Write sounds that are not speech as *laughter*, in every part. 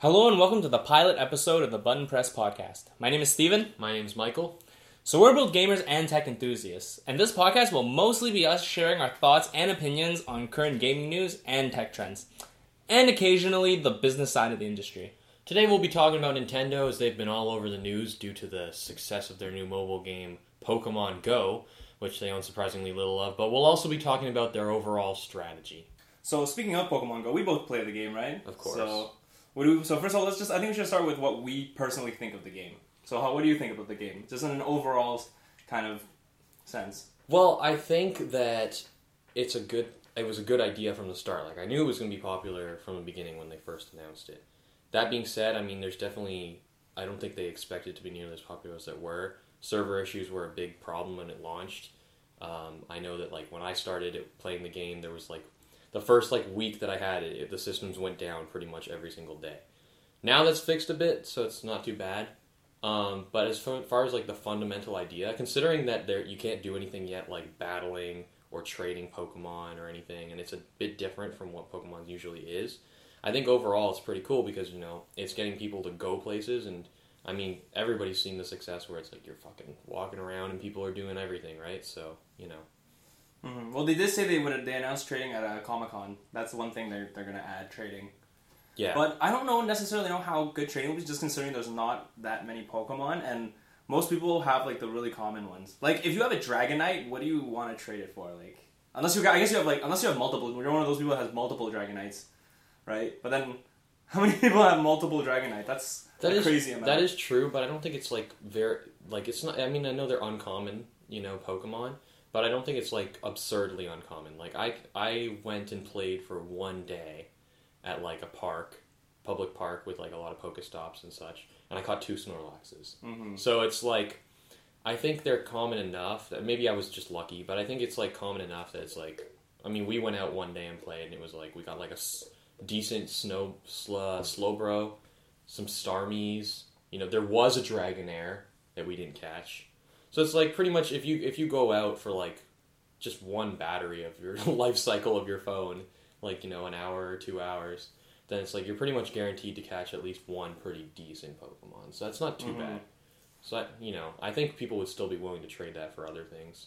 Hello and welcome to the pilot episode of the Button Press Podcast. My name is Steven. My name's Michael. So we're both gamers and tech enthusiasts, and this podcast will mostly be us sharing our thoughts and opinions on current gaming news and tech trends, and occasionally the business side of the industry. Today we'll be talking about Nintendo as they've been all over the news due to the success of their new mobile game Pokemon Go, which they own surprisingly little of, but we'll also be talking about their overall strategy. So speaking of Pokemon Go, we both play the game, right? Of course. So what do we, so first of all, let's just I think we should start with what we personally think of the game. So how, what do you think about the game, just in an overall kind of sense? Well, I think that it's a good it was a good idea from the start. Like I knew it was going to be popular from the beginning when they first announced it. That being said, I mean there's definitely I don't think they expected it to be nearly as popular as it were. Server issues were a big problem when it launched. Um, I know that like when I started playing the game, there was like the first like week that I had it, the systems went down pretty much every single day. Now that's fixed a bit, so it's not too bad. Um, but as far, far as like the fundamental idea, considering that there you can't do anything yet like battling or trading Pokemon or anything, and it's a bit different from what Pokemon usually is. I think overall it's pretty cool because you know it's getting people to go places, and I mean everybody's seen the success where it's like you're fucking walking around and people are doing everything, right? So you know, hmm Well, they did say they would they announced trading at a Comic Con. That's the one thing they're they're gonna add trading. yeah. But I don't know necessarily know how good trading will be, just considering there's not that many Pokemon, and most people have like the really common ones. Like if you have a Dragonite, what do you want to trade it for? Like unless you, got I guess you have like unless you have multiple. You're one of those people that has multiple Dragonites, right? But then *laughs* how many people have multiple Dragonite? That's That a is crazy amount. that is true, but I don't think it's like very like it's not. I mean, I know they're uncommon, you know, Pokemon, but I don't think it's like absurdly uncommon. Like I I went and played for one day at like a park, public park with like a lot of Pokestops and such, and I caught two Snorlaxes. hmm So it's like I think they're common enough that maybe I was just lucky, but I think it's like common enough that it's like I mean, we went out one day and played, and it was like we got like a s- decent snow sl- Slowbro, some Starmies. You know, there was a Dragonair that we didn't catch. So it's like pretty much if you if you go out for like just one battery of your *laughs* life cycle of your phone, like you know an hour or two hours, then it's like you're pretty much guaranteed to catch at least one pretty decent Pokemon. So that's not too Mhm. bad. So I, you know, I think people would still be willing to trade that for other things.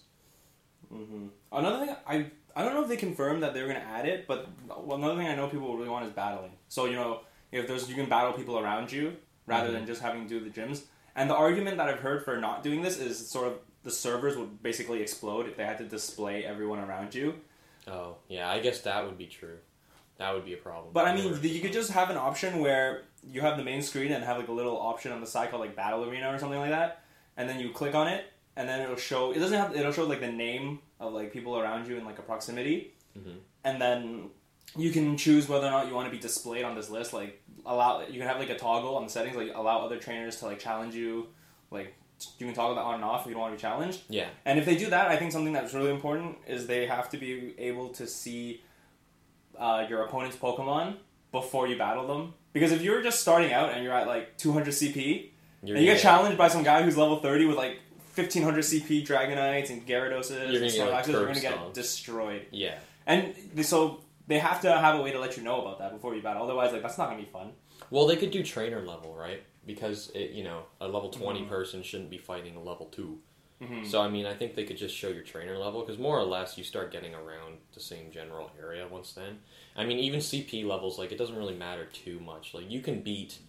hmm Another thing, I I don't know if they confirmed that they were going to add it, but another thing I know people really want is battling. So you know, if there's you can battle people around you rather Mhm. than just having to do the gyms. And the argument that I've heard for not doing this is sort of the servers would basically explode if they had to display everyone around you. Oh, yeah, I guess that would be true. That would be a problem. But I mean, you could just have an option where you have the main screen and have like a little option on the side called like Battle Arena or something like that, and then you click on it, and then it'll show. It doesn't have. It'll show like the name of like people around you in like a proximity, Mhm. and then you can choose whether or not you want to be displayed on this list. Like allow. You can have like a toggle on the settings, like allow other trainers to like challenge you. Like you can toggle that on and off if you don't want to be challenged. Yeah, And if they do that, I think something that's really important is they have to be able to see uh, your opponent's Pokemon before you battle them. Because if you're just starting out and you're at like 200 CP, you're and you get challenged by some guy who's level 30 with like 1500 CP Dragonites and Gyarados You're and gonna get, you're going to get destroyed. Yeah, And so they have to have a way to let you know about that before you battle. Otherwise, like that's not going to be fun. well, they could do trainer level, right? Because it, you know, a level 20 Mhm. person shouldn't be fighting a level two. Mhm. So I mean, I think they could just show your trainer level because more or less you start getting around the same general area once then. I mean, even CP levels, like it doesn't really matter too much. Like you can beat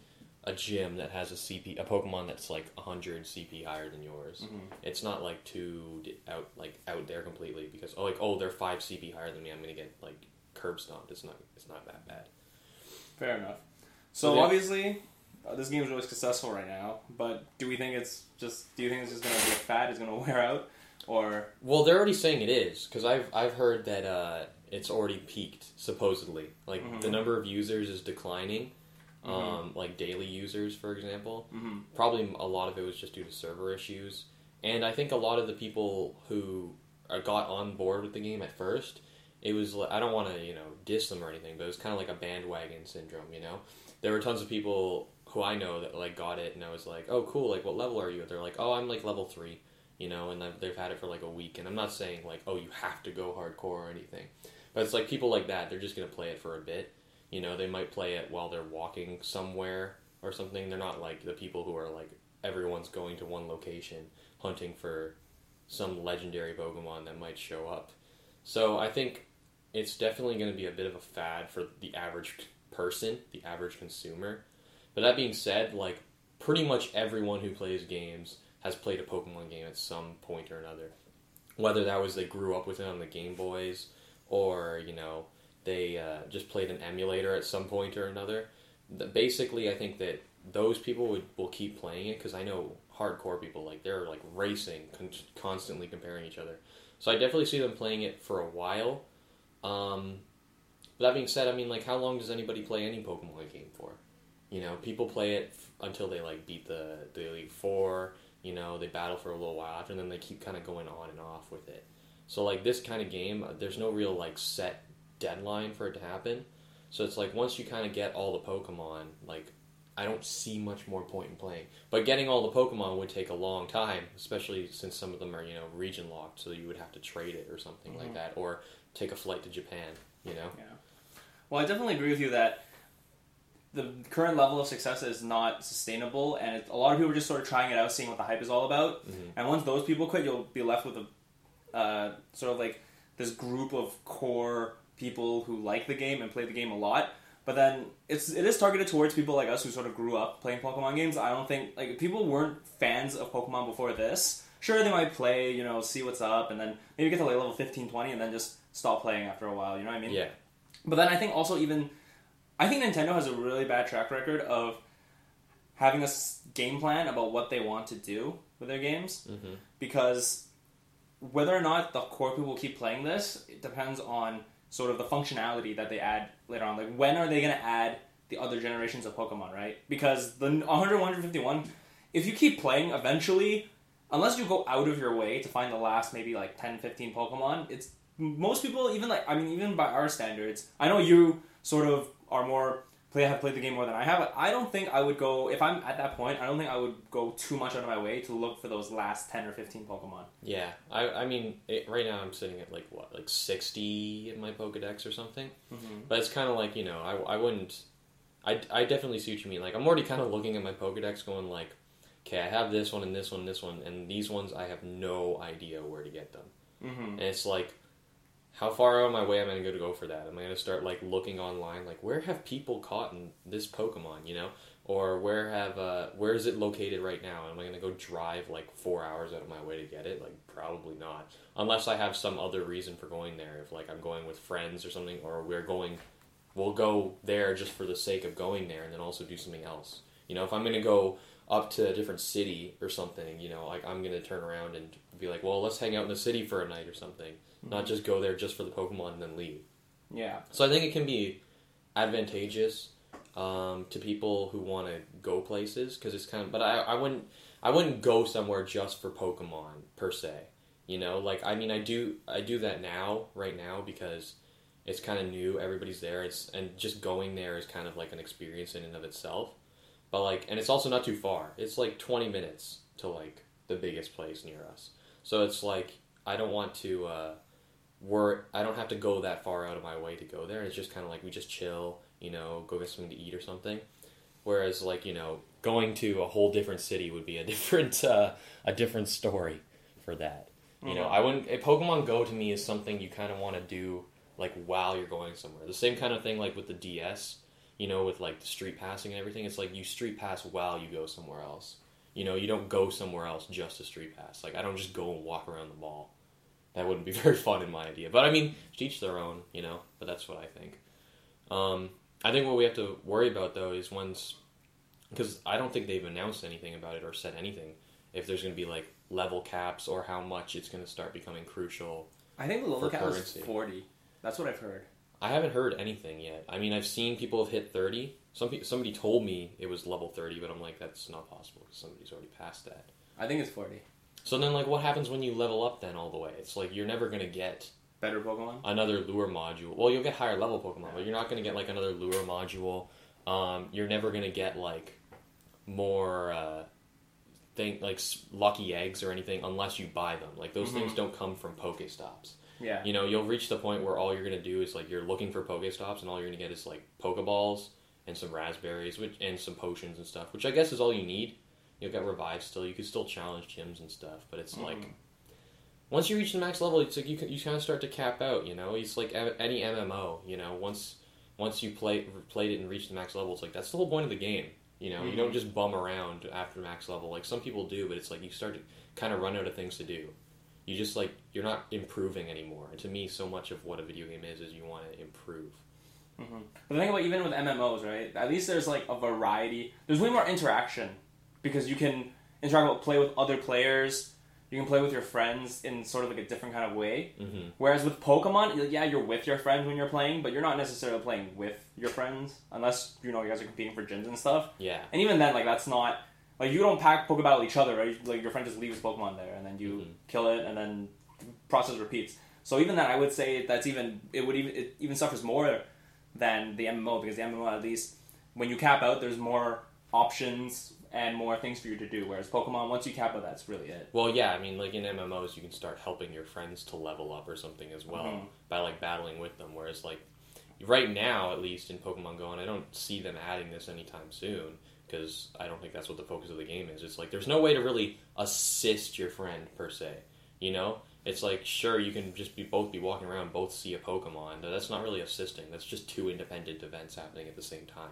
a gym that has a CP, a Pokemon that's like 100 CP higher than yours. Mhm. It's not like too out like out there completely because oh like oh they're five CP higher than me. I'm gonna get like curb stomped. It's not it's not that bad. Fair enough. So obviously, uh, this game is really successful right now. But do we think it's just? Do you think it's just going to be a fad? It's going *laughs* to wear out, or Well, they're already saying it is because I've I've heard that uh, it's already peaked supposedly. Like Mhm. the number of users is declining. Mhm. Um, like daily users, for example, mm-hmm. probably a lot of it was just due to server issues, and I think a lot of the people who uh, got on board with the game at first, it was li- I don't want to you know diss them or anything, but it was kind of like a bandwagon syndrome. You know, there were tons of people who I know that like got it, and I was like, oh cool, like what level are you? They're like, oh I'm like level three you know, and they've- they've had it for like a week. And I'm not saying like, oh, you have to go hardcore or anything, but it's like people like that. They're just gonna play it for a bit, You know, they might play it while they're walking somewhere or something. They're not like the people who are like everyone's going to one location hunting for some legendary Pokemon that might show up. So I think it's definitely going to be a bit of a fad for the average person, the average consumer. But that being said, like pretty much everyone who plays games has played a Pokemon game at some point or another. Whether that was they grew up with it on the Game Boys or, you know, they uh, just played an emulator at some point or another. The, basically, I think that those people would, will keep playing it because I know hardcore people like they're like racing, con- constantly comparing each other. So I definitely see them playing it for a while. Um, that being said, I mean, like, how long does anybody play any Pokemon game for? You know, people play it f- until they like beat the the Elite Four. You know, they battle for a little while after, and then they keep kind of going on and off with it. So like this kind of game, uh, there's no real like set deadline for it to happen. So it's like once you kind of get all the Pokemon, like I don't see much more point in playing. But getting all the Pokemon would take a long time, especially since some of them are you know region locked, so you would have to trade it or something like Mhm. that, or take a flight to Japan. You know. Yeah. Well, I definitely agree with you that the current level of success is not sustainable, and it, a lot of people are just sort of trying it out, seeing what the hype is all about. Mhm. And once those people quit, you'll be left with a uh, sort of like this group of core people who like the game and play the game a lot. But then it's it is targeted towards people like us who sort of grew up playing Pokemon games. I don't think like if people weren't fans of Pokemon before this. Sure, they might play, you know, see what's up, and then maybe get to like level 15, 20, and then just stop playing after a while. You know what I mean? Yeah. But then I think also even I think Nintendo has a really bad track record of having a game plan about what they want to do with their games hmm because whether or not the core people will keep playing this it depends on sort of the functionality that they add later on like when are they going to add the other generations of pokemon right because the 100 151 if you keep playing eventually unless you go out of your way to find the last maybe like 10 15 pokemon it's most people even like i mean even by our standards i know you sort of are more play have played the game more than I have. I don't think I would go if I'm at that point. I don't think I would go too much out of my way to look for those last ten or fifteen Pokemon. Yeah, I, I mean, it, right now I'm sitting at like what, like sixty in my Pokedex or something. Mm-hmm. But it's kind of like you know, I, I wouldn't. I, I definitely see what you mean. Like I'm already kind of looking at my Pokedex, going like, okay, I have this one and this one, and this one, and these ones I have no idea where to get them. Mm-hmm. And it's like, how far out of my way am I going to go for that? Am I going to start like looking online, like where have people caught in this Pokemon, you know, or where have uh, where is it located right now? Am I going to go drive like four hours out of my way to get it? Like probably not, unless I have some other reason for going there. If like I'm going with friends or something, or we're going, we'll go there just for the sake of going there, and then also do something else. You know, if I'm going to go up to a different city or something, you know, like I'm going to turn around and be like, well, let's hang out in the city for a night or something not just go there just for the Pokemon and then leave. Yeah. So I think it can be advantageous um, to people who want to go places because it's kind of. But I, I wouldn't I wouldn't go somewhere just for Pokemon per se. You know, like I mean, I do I do that now right now because it's kind of new. Everybody's there. It's and just going there is kind of like an experience in and of itself. But like, and it's also not too far. It's like twenty minutes to like the biggest place near us. So it's like I don't want to. Uh, were I don't have to go that far out of my way to go there. It's just kind of like we just chill, you know, go get something to eat or something. Whereas like you know, going to a whole different city would be a *laughs* different uh, a different story for that. You know, Mhm. I wouldn't. A Pokemon Go to me is something you kind of want to do like while you're going somewhere. The same kind of thing like with the DS. You know, with like the street passing and everything. It's like you street pass while you go somewhere else. You know, you don't go somewhere else just to street pass. Like I don't just go and walk around the mall that wouldn't be *laughs* very fun in my idea. But I mean, to each their own, you know. But that's what I think. Um, I think what we have to worry about though is once, because I don't think they've announced anything about it or said anything. If there's going to be like level caps or how much it's going to start becoming crucial, I think the level cap is forty. That's what I've heard. I haven't heard anything yet. I mean, I've seen people have hit thirty. Some pe- somebody told me it was level thirty, but I'm like, that's not possible because somebody's already passed that. I think it's forty. So then, like, what happens when you level up then all the way? It's like you're never going to get Better Pokemon. another lure module. Well, you'll get higher level Pokemon, but you're not going to get like another lure module. Um, you're never going to get like more uh, thing like lucky eggs or anything unless you buy them. Like those things don't come from Pokestops. Yeah. You know, you'll reach the point where all you're gonna do is like you're looking for Pokestops, and all you're gonna get is like Pokeballs and some raspberries, which and some potions and stuff, which I guess is all you need. You'll get revived still. You can still challenge gyms and stuff, but it's like Mhm. once you reach the max level, it's like you can, you kind of start to cap out. You know, it's like any MMO. You know, once once you play played it and reached the max level, it's like that's the whole point of the game. You know, you don't just bum around after max level like some people do, but it's like you start to kind of run out of things to do. You just like you're not improving anymore. And to me, so much of what a video game is is you want to improve. But the thing about even with MMOs, right? At least there's like a variety. There's way more interaction because you can interact with, play with other players. You can play with your friends in sort of like a different kind of way. Mm-hmm. Whereas with Pokemon, yeah, you're with your friends when you're playing, but you're not necessarily playing with your friends unless you know you guys are competing for gyms and stuff. Yeah, And even then, like that's not like you don't pack Pokeball each other, right? Like your friend just leaves Pokemon there, and then you Mhm. kill it, and then process repeats. So even then, I would say that's even it would even it even suffers more than the MMO because the MMO at least when you cap out, there's more options and more things for you to do. Whereas Pokemon, once you cap out, that's really it. Well, yeah, I mean, like in MMOs, you can start helping your friends to level up or something as well Mhm. by like battling with them. Whereas, like right now, at least in Pokemon Go, and I don't see them adding this anytime soon because I don't think that's what the focus of the game is. It's like there's no way to really assist your friend per se. You know, it's like sure you can just be both be walking around, both see a Pokemon. but That's not really assisting. That's just two independent events happening at the same time.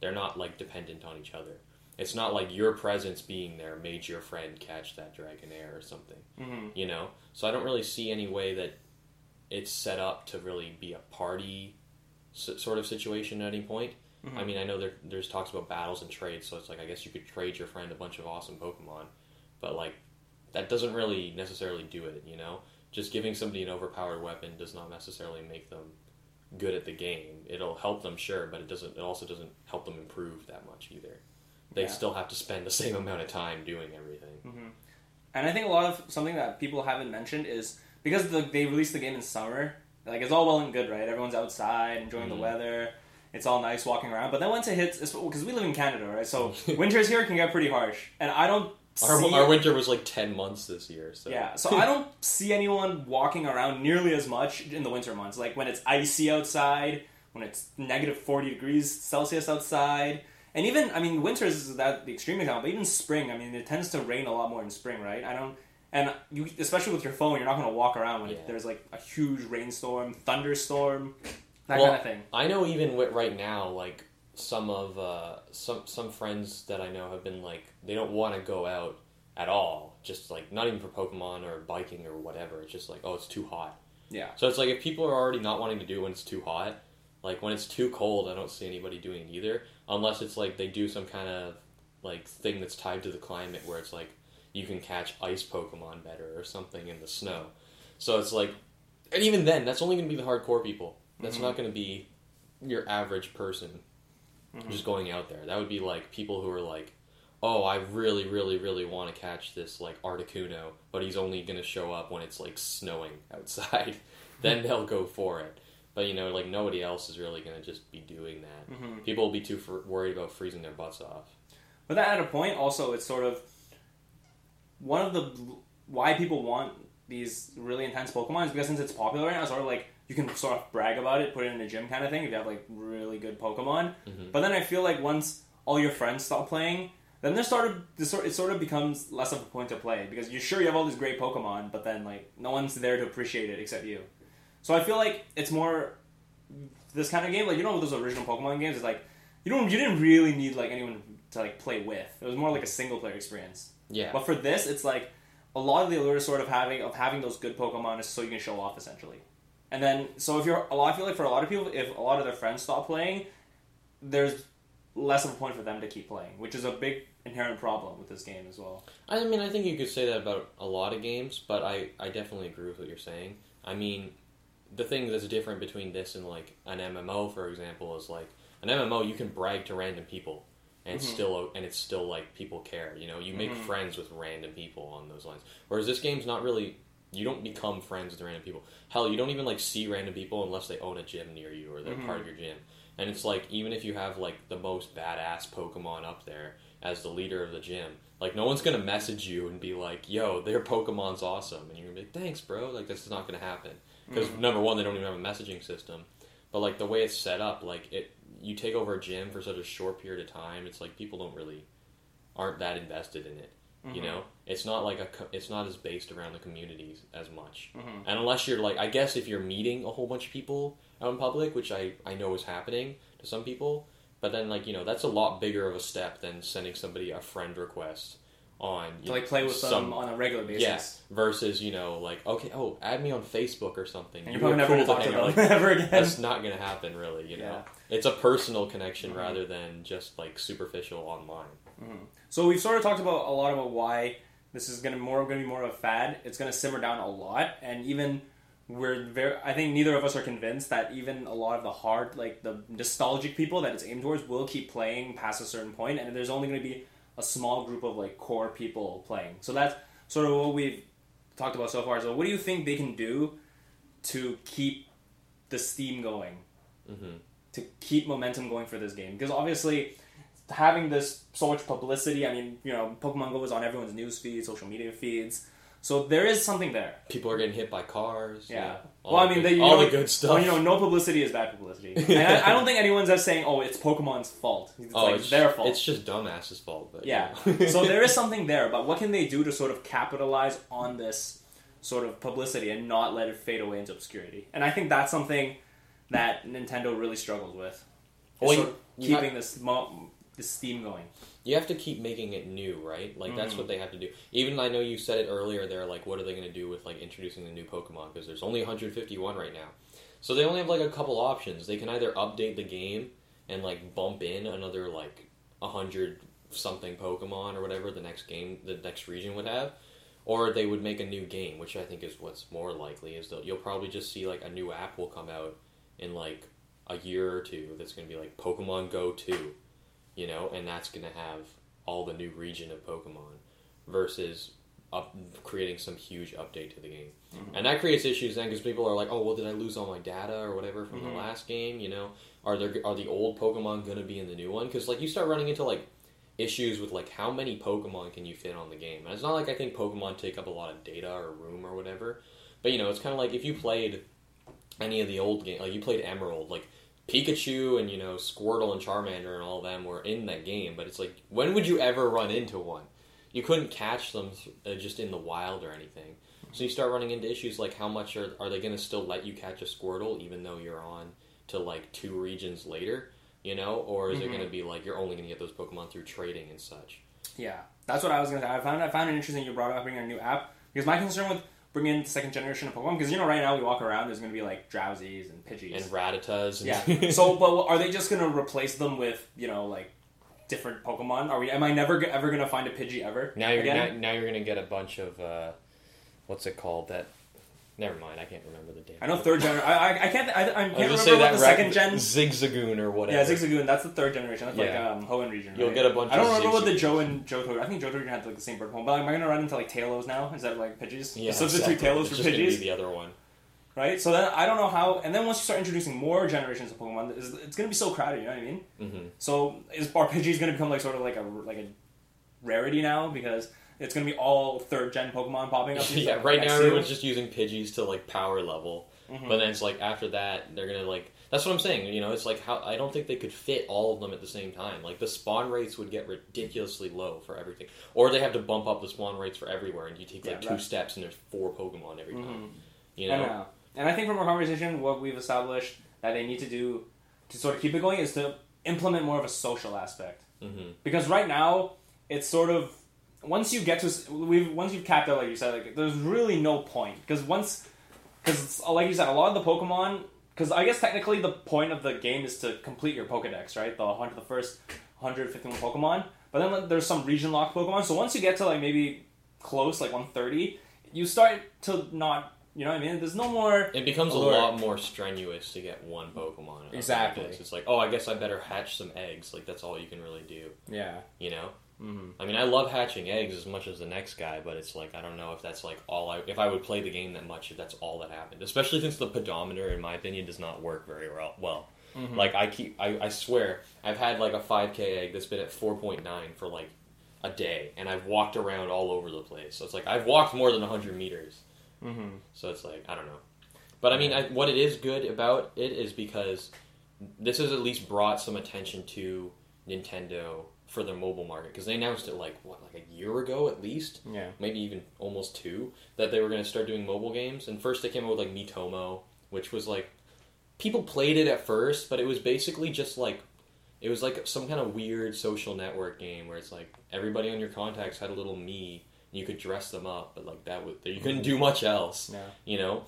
They're not like dependent on each other. It's not like your presence being there made your friend catch that Dragonair or something, Mm-hmm. you know? So I don't really see any way that it's set up to really be a party s- sort of situation at any point. Mhm. I mean, I know there, there's talks about battles and trades, so it's like I guess you could trade your friend a bunch of awesome Pokemon, but like that doesn't really necessarily do it, you know? Just giving somebody an overpowered weapon does not necessarily make them good at the game. It'll help them, sure, but it doesn't. It also doesn't help them improve that much either. They Yeah. still have to spend the same amount of time doing everything. And I think a lot of something that people haven't mentioned is because the, they released the game in summer, like it's all well and good, right? Everyone's outside enjoying the Mhm. weather. It's all nice walking around. But then once it hits, because we live in Canada, right? So *laughs* winters here can get pretty harsh, and I don't. Our, our winter was like ten months this year, so Yeah, so I don't *laughs* see anyone walking around nearly as much in the winter months. Like when it's icy outside, when it's negative 40 degrees Celsius outside. And even, I mean, winter is that the extreme example, but even spring, I mean, it tends to rain a lot more in spring, right? I don't, and you, especially with your phone, you're not going to walk around when Yeah. there's like a huge rainstorm, thunderstorm, that Well, kind of thing. I know even with, right now, like some of uh, some some friends that I know have been like they don't want to go out at all, just like not even for Pokemon or biking or whatever. It's just like oh, it's too hot. Yeah. So it's like if people are already not wanting to do it when it's too hot, like when it's too cold, I don't see anybody doing it either, unless it's like they do some kind of like thing that's tied to the climate where it's like you can catch ice Pokemon better or something in the snow. So it's like, and even then, that's only going to be the hardcore people. That's Mhm. not going to be your average person Mhm. just going out there. That would be like people who are like, oh, I really, really, really want to catch this like Articuno, but he's only going to show up when it's like snowing outside. *laughs* then they'll go for it. But you know, like nobody else is really going to just be doing that. Mhm. People will be too fr- worried about freezing their butts off. But that at a point, also, it's sort of one of the why people want these really intense Pokemon is because since it's popular right now, it's sort of like you can sort of brag about it, put it in a gym kind of thing if you have like really good Pokemon. Mhm. But then I feel like once all your friends stop playing, then there started this sort it sort of becomes less of a point to play because you're sure you have all these great Pokemon, but then like no one's there to appreciate it except you. So I feel like it's more this kind of game, like you know with those original Pokemon games, it's like you don't you didn't really need like anyone to like play with. It was more like a single player experience. Yeah. But for this, it's like a lot of the allure is sort of having of having those good Pokemon is so you can show off essentially. And then so if you're a lot, I feel like for a lot of people, if a lot of their friends stop playing, there's less of a point for them to keep playing, which is a big inherent problem with this game as well. I mean, I think you could say that about a lot of games, but I, I definitely agree with what you're saying. I mean, the thing that's different between this and like an MMO, for example, is like an MMO you can brag to random people, and it's Mhm. still and it's still like people care. You know, you make Mhm. friends with random people on those lines. Whereas this game's not really. You don't become friends with random people. Hell, you don't even like see random people unless they own a gym near you or they're Mhm. part of your gym. And it's like even if you have like the most badass Pokemon up there, as the leader of the gym. Like no one's gonna message you and be like, "Yo, their Pokemon's awesome," and you're gonna be like, "Thanks, bro." Like this is not gonna happen because Mm-hmm. number one, they don't even have a messaging system. But like the way it's set up, like it, you take over a gym for such a short period of time. It's like people don't really aren't that invested in it. You Mhm. know, it's not like a, it's not as based around the communities as much. Mhm. And unless you're like, I guess if you're meeting a whole bunch of people out in public, which I I know is happening to some people, but then like you know that's a lot bigger of a step than sending somebody a friend request on you to like play with some them on a regular basis. Yes. Versus, you know, like, okay, oh, add me on Facebook or something. And You you're probably never cool gonna talk to them. Like, *laughs* ever again. that's not going to happen, really, you know? Yeah. It's a personal connection Mhm. rather than just, like, superficial online. So we've sort of talked about a lot about why this is gonna more gonna be more of a fad. It's gonna simmer down a lot, and even we're very. I think neither of us are convinced that even a lot of the hard, like the nostalgic people that it's aimed towards, will keep playing past a certain point, and there's only gonna be a small group of like core people playing. So that's sort of what we've talked about so far. So what do you think they can do to keep the steam going? hmm to keep momentum going for this game because obviously having this so much publicity i mean you know pokemon go is on everyone's news feed social media feeds so there is something there. People are getting hit by cars. you yeah. Know, well i mean they, all know, the good stuff. well, you know no publicity is bad publicity. *laughs* And I, I don't think anyone's ever saying oh it's pokemon's fault. It's oh, like it's their fault. It's just dumbasses' fault. But, yeah. so there *laughs* is something there but what can they do to sort of capitalize on this sort of publicity and not let it fade away into obscurity? And i think that's something that nintendo really struggles with. Well, is you- sort of keeping this mo- this steam going You have to keep making it new, right? Like that's Mhm. what they have to do. Even I know you said it earlier. They're like, what are they going to do with like introducing the new Pokemon? Because there's only 151 right now, so they only have like a couple options. They can either update the game and like bump in another like 100 something Pokemon or whatever the next game, the next region would have, or they would make a new game, which I think is what's more likely. Is that you'll probably just see like a new app will come out in like a year or two. That's going to be like Pokemon Go 2 you know, and that's going to have all the new region of Pokemon versus up creating some huge update to the game. And that creates issues then because people are like, "Oh, well, did I lose all my data or whatever from Mhm. the last game?" You know, are there are the old Pokemon going to be in the new one? Because like you start running into like issues with like how many Pokemon can you fit on the game. And it's not like I think Pokemon take up a lot of data or room or whatever, but you know, it's kind of like if you played any of the old game, like you played Emerald, like Pikachu and you know Squirtle and Charmander and all of them were in that game, but it's like when would you ever run into one? You couldn't catch them uh, just in the wild or anything. So you start running into issues like how much are are they going to still let you catch a Squirtle even though you're on to like two regions later, you know, or is it Mhm. going to be like you're only going to get those Pokemon through trading and such? Yeah, that's what I was gonna say. I found I found it interesting you brought up bringing a new app because my concern with bringing in the second generation of Pokemon because you know right now we walk around there's gonna be like Drowzees and Pidgeys. And Rattatas. And yeah. *laughs* so, but are they just gonna replace them with you know like different Pokemon? Are we? Am I never ever gonna find a Pidgey ever? Now you're now, now you're gonna get a bunch of uh, what's it called? That never mind. I can't remember the damn. I know third gen. I, I, can't. I, I can't remember gonna say what that the second gen. Zigzagoon or whatever. Yeah, Zigzagoon. That's the third generation. That's Yeah. like um, Hoenn region. You'll get a bunch. I don't remember what the. Joe and Johto. I think Johto region had like the same bird Pokemon. But am I gonna run into like Taillows now instead of like Pidgeys? Yeah, substitute exactly. Taillows It's for gonna Pidgeys. the other one. right? So then I don't know how. And then once you start introducing more generations of Pokemon, it's, it's going to be so crowded. You know what I mean? hmm So is are Pidgeys going to become like sort of like a like a rarity now because it's going to be all third gen Pokemon popping up? *laughs* yeah, right now everyone's just using Pidgeys to like power level, Mhm. but then it's like after that they're gonna like. That's what I'm saying. You know, it's like how I don't think they could fit all of them at the same time. Like the spawn rates would get ridiculously low for everything, or they have to bump up the spawn rates for everywhere, and you take like Yeah, two right. steps and there's four Pokemon every time. Mhm. You I know, know. And I think from our conversation, what we've established that they need to do to sort of keep it going is to implement more of a social aspect. hmm because right now it's sort of once you get to we've once you've capped out like you said like there's really no point because once because like you said a lot of the pokemon because i guess technically the point of the game is to complete your pokedex right the 100 the first 151 pokemon but then like, there's some region locked pokemon so once you get to like maybe close like 130 you start to not you know what i mean there's no more It becomes a lot more strenuous to get one Pokemon. Exactly. It's like, oh, I guess I better hatch some eggs. Like that's all you can really do. yeah You know. Mm-hmm. I mean, I love hatching eggs as much as the next guy, but it's like I don't know if that's like all I. If I would play the game that much, if that's all that happened. Especially since the pedometer, in my opinion, does not work very well. Well, Mhm. Like I keep, I, I swear, I've had like a 5K egg that's been at 4.9 for like a day, and I've walked around all over the place. So it's like I've walked more than 100 meters. Mm-hmm. So it's like I don't know, but I mean, I, what it is good about it is because this has at least brought some attention to Nintendo for their mobile market because they announced it like what like a year ago at least, Yeah. maybe even almost two, that they were going to start doing mobile games. And first they came out with like Miitomo, which was like people played it at first, but it was basically just like it was like some kind of weird social network game where it's like everybody on your contacts had a little Mii. And you could dress them up, but like that would you couldn't mm-hmm. do much else Yeah. you know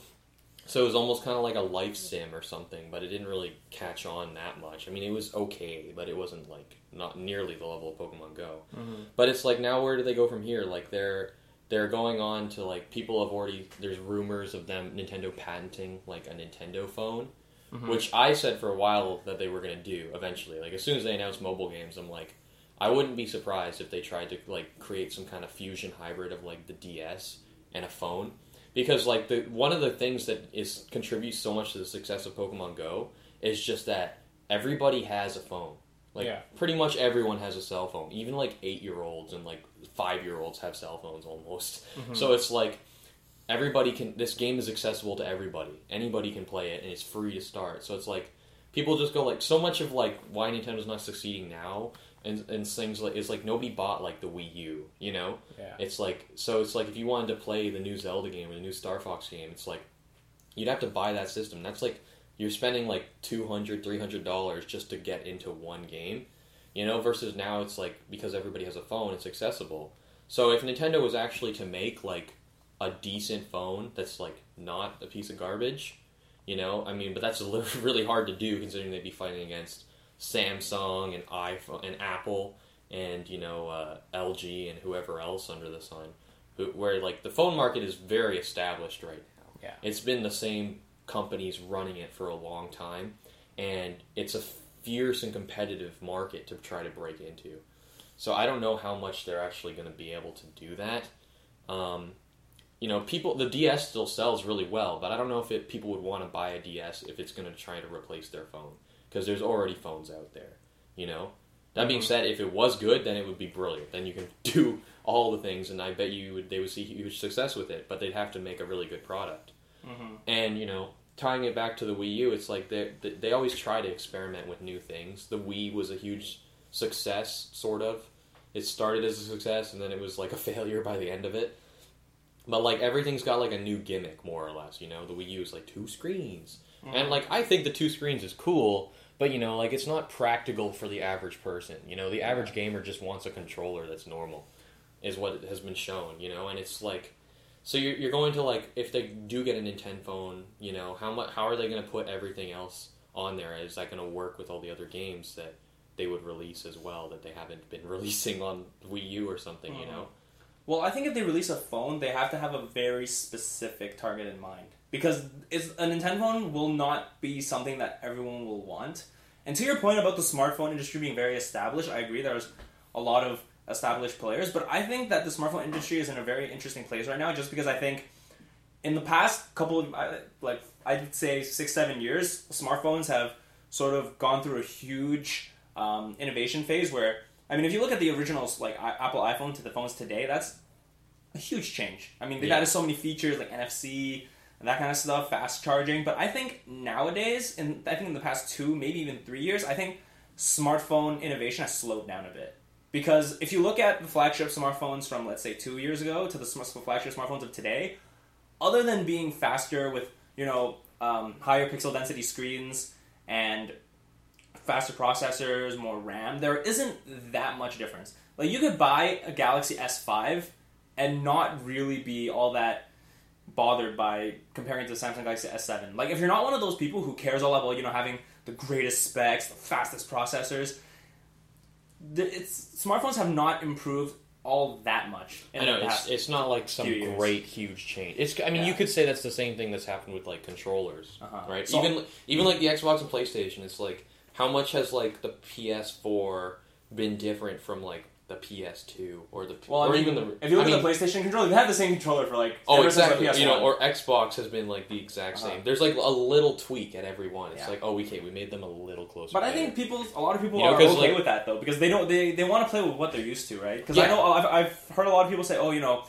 so it was almost kind of like a life sim or something but it didn't really catch on that much. I mean it was okay but it wasn't like not nearly the level of pokemon go. Mm-hmm. but it's like now where do they go from here? Like they're they're going on to like people have already there's rumors of them nintendo patenting like a nintendo phone Mhm. which i said for a while that they were going to do eventually. Like as soon as they announced mobile games i'm like i wouldn't be surprised if they tried to like create some kind of fusion hybrid of like the ds and a phone because like the one of the things that is contributes so much to the success of pokemon go is just that everybody has a phone. Like Yeah. pretty much everyone has a cell phone. Even like eight year olds and like five year olds have cell phones almost. Mhm. so it's like everybody can this game is accessible to everybody. Anybody can play it and it's free to start. So it's like people just go like so much of like why nintendo's not succeeding now and, and things like it's like nobody bought like the wii u you know? Yeah. it's like so it's like if you wanted to play the new zelda game or the new star fox game it's like you'd have to buy that system. That's like you're spending like 200 300 dollars just to get into one game you know? Versus now it's like because everybody has a phone it's accessible. So if nintendo was actually to make like a decent phone that's like not a piece of garbage you know? I mean but that's *laughs* really hard to do considering they'd be fighting against samsung and iphone and apple and you know uh, lg and whoever else under the sun who, where like the phone market is very established right now. Yeah. it's been the same companies running it for a long time and it's a fierce and competitive market to try to break into. So i don't know how much they're actually going to be able to do that. Um, you know, people the DS still sells really well, but I don't know if it, people would want to buy a DS if it's going to try to replace their phone because there's already phones out there. You know. That being Mhm. said, if it was good, then it would be brilliant. Then you can *laughs* do all the things, and I bet you would, they would see huge success with it. But they'd have to make a really good product. Mm-hmm. And you know, tying it back to the Wii U, it's like they they they always try to experiment with new things. The Wii was a huge success, sort of. It started as a success, and then it was like a *laughs* failure by the end of it. But like everything's got like a new gimmick, more or less. You know, the Wii U is like two screens, and like I think the two screens is cool. But you know, like it's not practical for the average person. You know, the average gamer just wants a controller that's normal, is what has been shown. You know, and it's like so you're, you're going to like if they do get a Nintendo phone, you know how much how are they going to put everything else on there? Is that going to work with all the other games that they would release as well that they haven't been *laughs* releasing on Wii U or something? You uh-huh. know, Well, I think if they release a phone, they have to have a very specific target in mind because it's, a Nintendo phone will not be something that everyone will want. And to your point about the smartphone industry being very established, I agree. There's a lot of established players, but I think that the smartphone industry is in a very interesting place right now, just because I think in the past couple of like I'd say six seven years, smartphones have sort of gone through a huge um, innovation phase where I mean, if you look at the originals like I- Apple iPhone to the phones today, that's a huge change. I mean, they've Yeah. added so many features like NFC and that kind of stuff, fast charging. But I think nowadays, and I think in the past two, maybe even three years, I think smartphone innovation has slowed down a bit. Because if you look at the flagship smartphones from let's say two years ago to the flagship smartphones of today, other than being faster with you know um, higher pixel density screens and faster processors, more RAM, there isn't that much difference. Like you could buy a Galaxy S5 and not really be all that bothered by comparing it to the Samsung Galaxy S7. Like if you're not one of those people who cares all about you know having the greatest specs, the fastest processors, the, it's smartphones have not improved all that much. In I know it's it's not like some great huge change. It's I mean you could say that's the same thing that's happened with like controllers, Uh-huh. right? So- even even like the Xbox and PlayStation, it's like how much has like the PS4 been different from like the PS2 or the Well, I or mean, even the if you look I at mean, the PlayStation controller, they have the same controller for like Oh, ever since the exactly. You know, or Xbox has been like the exact same. Uh-huh. There's like a little tweak at every one. It's Yeah. like, oh, okay, we made them a little closer. But I think people, a lot of people You know, are okay like- with that though because they don't they, they want to play with what they're used to, right? Because I know I've, I've heard a lot of people say, oh, you know,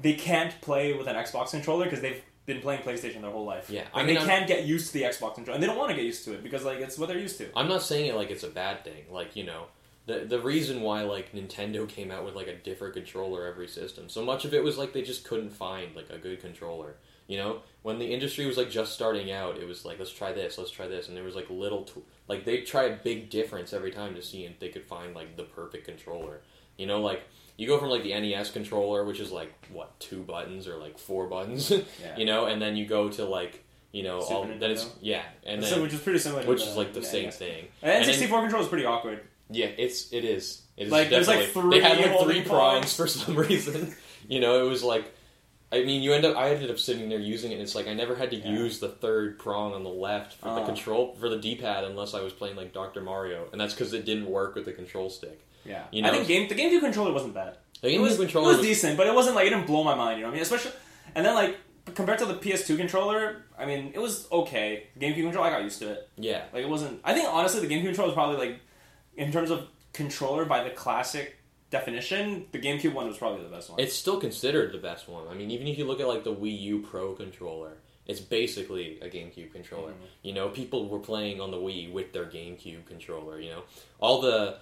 they can't play with an Xbox controller because they've been playing PlayStation their whole life. Yeah, I I mean, they can't get used to the Xbox controller, and they don't want to get used to it because like it's what they're used to. I'm not saying it like it's a bad thing. Like you know, the the reason why like Nintendo came out with like a different controller every system. So much of it was like they just couldn't find like a good controller. You know, when the industry was like just starting out, it was like let's try this, let's try this, and there was like little like they try a big difference every time to see if they could find like the perfect controller. You know, like you go from like the NES controller, which is like what two buttons or like four buttons, *laughs* Yeah. you know, and then you go to like you know Super all then it's yeah, and so, then which is pretty similar. to which the, is like the same NES. thing. And And N64 controller is pretty awkward. Yeah, it's it is. It is Like, there's, like, definitely- they had three like three holding prongs for some *laughs* reason. you know, it was like I mean, you end up I ended up sitting there using it. and It's like I never had to Yeah. use the third prong on the left for the Oh. control for the D-pad unless I was playing like Dr. Mario, and that's because it didn't work with the control stick. Yeah, You I think game the GameCube controller wasn't bad. The it GameCube was, controller it was, was- decent, but it wasn't like it didn't blow my mind. You know what I mean? Especially, and then like compared to the PS2 controller, I mean, it was okay. The GameCube controller, I got used to it. yeah, Like it wasn't. I think honestly, the GameCube controller was probably like, in terms of controller by the classic definition, the GameCube one was probably the best one. it's still considered the best one. I mean, even if you look at like the Wii U Pro controller, it's basically a GameCube controller. Mhm. You know, people were playing on the Wii with their GameCube controller. You know, all the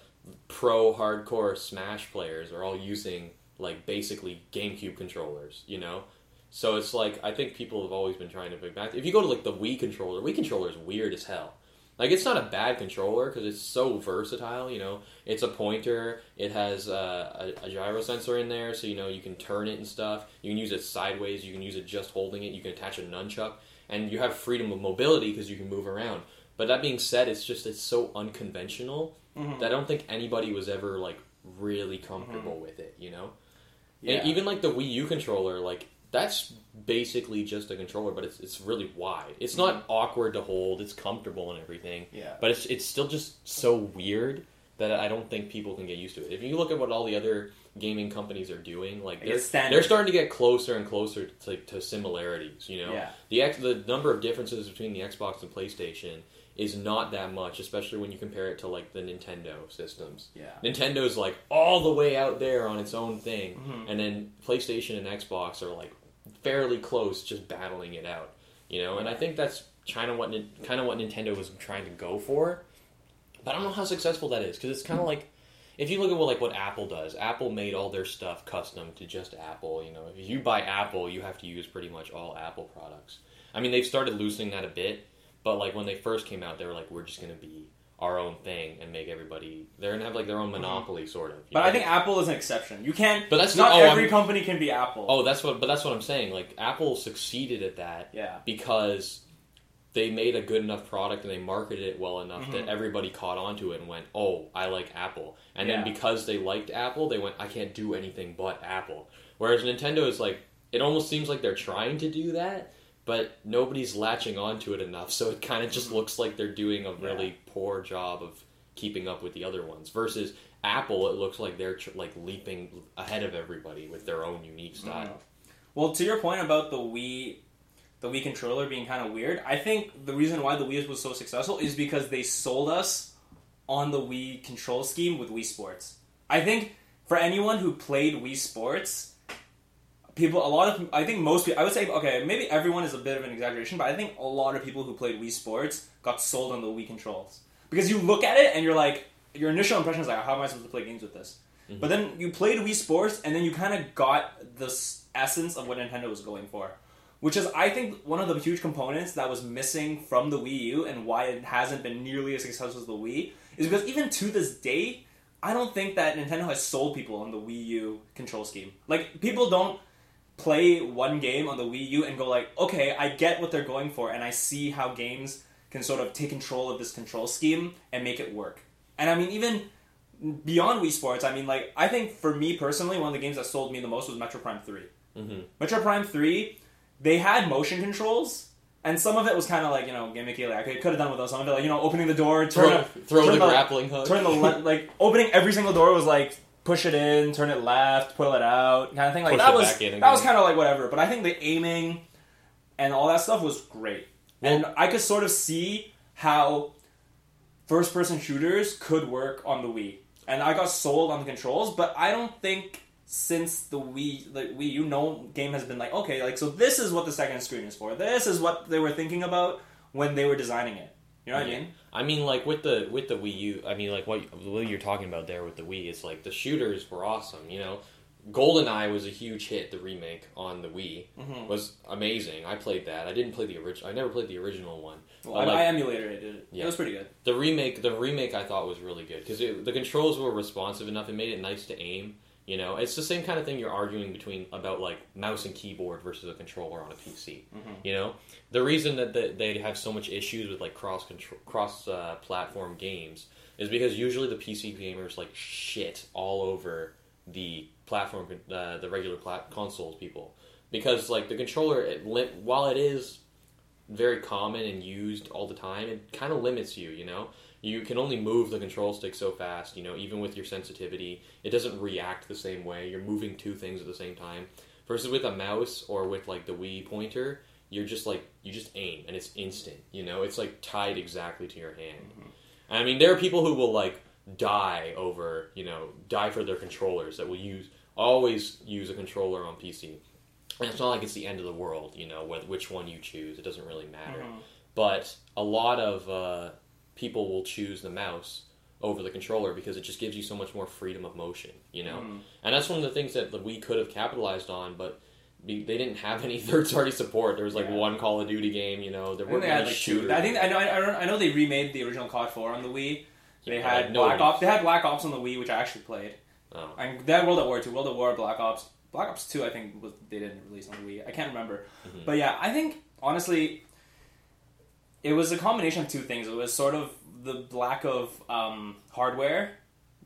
pro hardcore Smash players are all using like basically GameCube controllers. You know, so it's like I think people have always been trying to bring back. If you go to like the Wii controller, Wii controller is weird as hell. Like it's not a bad controller because it's so versatile. You know, it's a pointer. It has uh, a, a gyro sensor in there, so you know you can turn it and stuff. You can use it sideways. You can use it just holding it. You can attach a nunchuck, and you have freedom of mobility because you can move around. But that being said, it's just it's so unconventional Mhm. that I don't think anybody was ever like really comfortable with it. You know, yeah. and even like the Wii U controller, like that's basically just a controller, but it's it's really wide. It's not awkward to hold. It's comfortable and everything. yeah. But it's it's still just so weird that I don't think people can get used to it. If you look at what all the other gaming companies are doing, like they're, they're starting to get closer and closer to, to similarities. You know, Yeah. the X, the number of differences between the Xbox and PlayStation is not that much, especially when you compare it to like the Nintendo systems. Yeah. Nintendo's like all the way out there on its own thing, Mhm. and then PlayStation and Xbox are like fairly close, just battling it out. You know, and I think that's kind of what kind of what Nintendo was trying to go for. But I don't know how successful that is because it's kind of like if you look at what like what Apple does. Apple made all their stuff custom to just Apple. You know, if you buy Apple, you have to use pretty much all Apple products. I mean, they've started loosening that a bit, but like when they first came out, they were like, "We're just to be our own thing and make everybody." They're to have like their own monopoly, sort of. But know? I think Apple is an exception. You can't. But that's not oh, every I'm- company can be Apple. Oh, that's what. But that's what I'm saying. Like Apple succeeded at that yeah. because they made a good enough product and they marketed it well enough Mhm. that everybody caught onto it and went, "Oh, I like Apple." And Yeah. then because they liked Apple, they went, "I can't do anything but Apple." Whereas Nintendo is like, it almost seems like they're trying to do that, but nobody's latching onto it enough, so it kind of just mm-hmm. looks like they're doing a really poor job of keeping up with the other ones. Versus Apple, it looks like they're like leaping ahead of everybody with their own unique mm-hmm. style. Well, to your point about the Wii, the Wii controller being kind of weird, I think the reason why the Wii was so successful is because they sold us on the Wii control scheme with Wii Sports. I think for anyone who played Wii Sports, people, a lot of, I think most people, I would say, okay, maybe everyone is a bit of an exaggeration, but I think a lot of people who played Wii Sports got sold on the Wii controls because you look at it and you're like, your initial impression is like, how am I supposed to play games with this? Mm-hmm. But then you played Wii Sports, and then you kind of got the essence of what Nintendo was going for, which is, I think, one of the huge components that was missing from the Wii U and why it hasn't been nearly as successful as the Wii is because even to this day, I don't think that Nintendo has sold people on the Wii U control scheme. Like people don't play one game on the Wii U and go like, okay, I get what they're going for, and I see how games can sort of take control of this control scheme and make it work. And I mean, even beyond Wii Sports, I mean, like, I think for me personally, one of the games that sold me the most was Metroid Prime 3. Mm-hmm. Metroid Prime 3, they had motion controls, and some of it was kind of like, you know, gimmicky. Like, I could have done with those. Some of it, like, you know, opening the door, turn Throw, throw turn the grappling hook. turn the le- like opening every single door was like push it in, turn it left, pull it out, kind of thing. Like Push that was that was kind of like whatever. But I think the aiming and all that stuff was great, and I could sort of see how first person shooters could work on the Wii, and I got sold on the controls. But I don't think since the Wii, the Wii, you know, game has been like okay, like so this is what the second screen is for. This is what they were thinking about when they were designing it. You know what I mean? I mean, like with the with the Wii U, I mean, like what what you're talking about there with the Wii is like the shooters were awesome. You know, GoldenEye was a huge hit. The remake on the Wii Mhm. was amazing. I played that. I didn't play the original. I never played the original one. Well, I, like, I emulated it. It, Yeah. it was pretty good. the remake, the remake, I thought was really good because the controls were responsive enough. It made it nice to aim. You know, it's the same kind of thing you're arguing between about like mouse and keyboard versus a controller on a PC. Mhm. You know, the reason that they have so much issues with like cross control, cross uh, platform games is because usually the PC gamers like shit all over the platform, uh, the regular plat- consoles people because like the controller, it while it is very common and used all the time, it kind of limits you. You know, you can only move the control stick so fast. You know, even with your sensitivity, it doesn't react the same way. You're moving two things at the same time. Versus with a mouse or with like the Wii pointer, you're just like you just aim and it's instant. You know, it's like tied exactly to your hand. And I mean, there are people who will like die over you know die for their controllers that will use always use a controller on PC. And it's not like it's the end of the world, you know, wh- which one you choose. It doesn't really matter. Mhm. But a lot of uh, people will choose the mouse over the controller because it just gives you so much more freedom of motion, you know? Mhm. And that's one of the things that we could have capitalized on, but they didn't have any *laughs* third party support. There was like Yeah. one Call of Duty game, you know, there weren't any like two. shooters. I think I know. I, I, know they remade the original COD Four on the Wii. They Yeah, had like, Black Ops. They had Black Ops on the Wii, which I actually played. Oh. And they had World at War Two, World at War, Black Ops. Black Ops Two, I think was they didn't release on the Wii. I can't remember, Mhm. but yeah, I think honestly, it was a combination of two things. It was sort of the lack of um, hardware